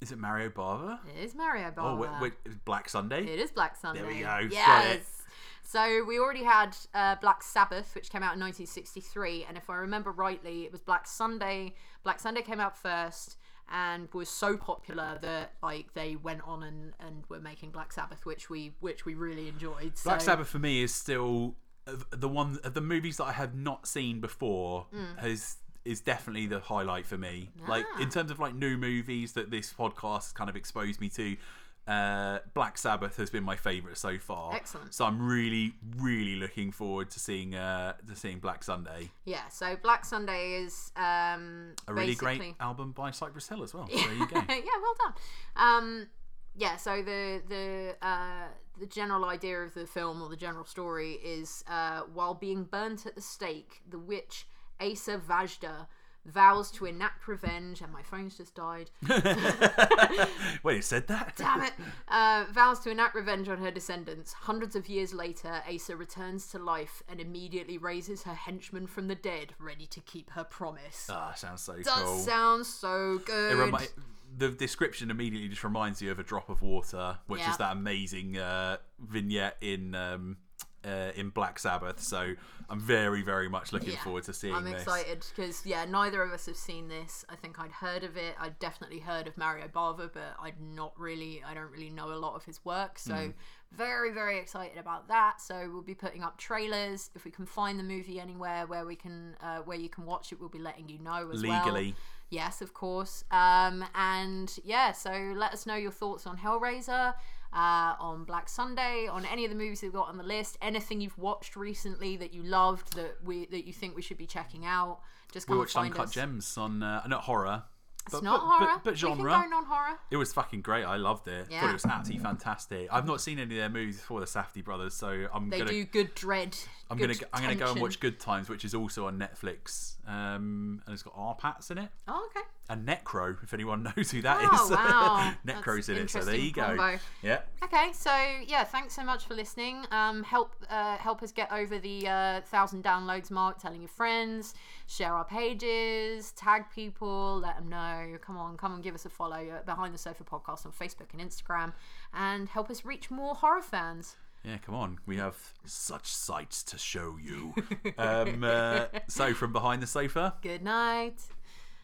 Speaker 1: Is it Mario Bava?
Speaker 2: It is Mario Bava.
Speaker 1: Oh, wait, wait, is Black Sunday.
Speaker 2: It is Black Sunday.
Speaker 1: There we go.
Speaker 2: Yes. So we already had uh, Black Sabbath, which came out in 1963, and if I remember rightly, it was Black Sunday. Black Sunday came out first and was so popular that like they went on and, and were making Black Sabbath, which we which we really enjoyed.
Speaker 1: Black
Speaker 2: so,
Speaker 1: Sabbath for me is still the one the movies that I have not seen before has is definitely the highlight for me. Like
Speaker 2: Mm. Ah.
Speaker 1: in terms of like new movies that this podcast has kind of exposed me to. Uh, Black Sabbath has been my favorite so far.
Speaker 2: Excellent.
Speaker 1: So I'm really, really looking forward to seeing uh, to seeing Black Sunday.
Speaker 2: Yeah, so Black Sunday is um,
Speaker 1: A really
Speaker 2: basically-
Speaker 1: great album by Cypress Hill as well. So there you go. *laughs*
Speaker 2: yeah, well done. Um, yeah, so the the uh, the general idea of the film or the general story is uh, while being burnt at the stake, the witch Asa Vajda vows to enact revenge, and my phone's just died. *laughs* *laughs*
Speaker 1: Wait, you said that?
Speaker 2: Damn it! Uh, vows to enact revenge on her descendants. Hundreds of years later, Asa returns to life and immediately raises her henchmen from the dead, ready to keep her promise.
Speaker 1: Ah, sounds so
Speaker 2: Does
Speaker 1: cool.
Speaker 2: sound so good.
Speaker 1: Remi- the description immediately just reminds you of a drop of water, which
Speaker 2: Yeah.
Speaker 1: is that amazing uh, vignette in um, uh, in Black Sabbath. So I'm very, very much looking
Speaker 2: Yeah.
Speaker 1: forward to seeing
Speaker 2: I'm
Speaker 1: this.
Speaker 2: excited because yeah, neither of us have seen this. I think I'd heard of it. I'd definitely heard of Mario Bava, but I'd not really. I don't really know a lot of his work, so
Speaker 1: Mm.
Speaker 2: very very excited about that. So we'll be putting up trailers if we can find the movie anywhere where we can uh, where you can watch it. We'll be letting you know as well.
Speaker 1: Legally,
Speaker 2: Yes, of course. Um, and yeah, so let us know your thoughts on Hellraiser, uh, on Black Sunday, on any of the movies we've got on the list, anything you've watched recently that you loved that we that you think we should be checking out. Just
Speaker 1: we
Speaker 2: come and
Speaker 1: watched
Speaker 2: find
Speaker 1: Uncut
Speaker 2: us.
Speaker 1: Gems on uh, not horror.
Speaker 2: It's
Speaker 1: but,
Speaker 2: not
Speaker 1: but,
Speaker 2: horror,
Speaker 1: but, but genre.
Speaker 2: can go non-horror.
Speaker 1: It was fucking great. I loved it.
Speaker 2: Yeah.
Speaker 1: Thought it was absolutely fantastic. I've not seen any of their movies before the Safdie brothers, so I'm
Speaker 2: They
Speaker 1: gonna
Speaker 2: do good dread.
Speaker 1: I'm
Speaker 2: good
Speaker 1: gonna I'm gonna go and watch Good Times, which is also on Netflix. Um, and it's got R Pats in it.
Speaker 2: Oh, okay.
Speaker 1: And Necro, if anyone *laughs* knows who that is.
Speaker 2: Oh, *laughs* wow.
Speaker 1: Necro's
Speaker 2: That's
Speaker 1: in it, so there you go.
Speaker 2: combo.
Speaker 1: Yeah.
Speaker 2: Okay, so yeah, thanks so much for listening. Um, help uh, help us get over the uh, thousand downloads mark. Telling your friends, share our pages, tag people, let them know. Come on, come and give us a follow. Uh, Behind the Sofa podcast on Facebook and Instagram, and help us reach more horror fans.
Speaker 1: Yeah, come on. We have such sights to show you. *laughs* um, uh, so, from behind the sofa,
Speaker 2: Good night.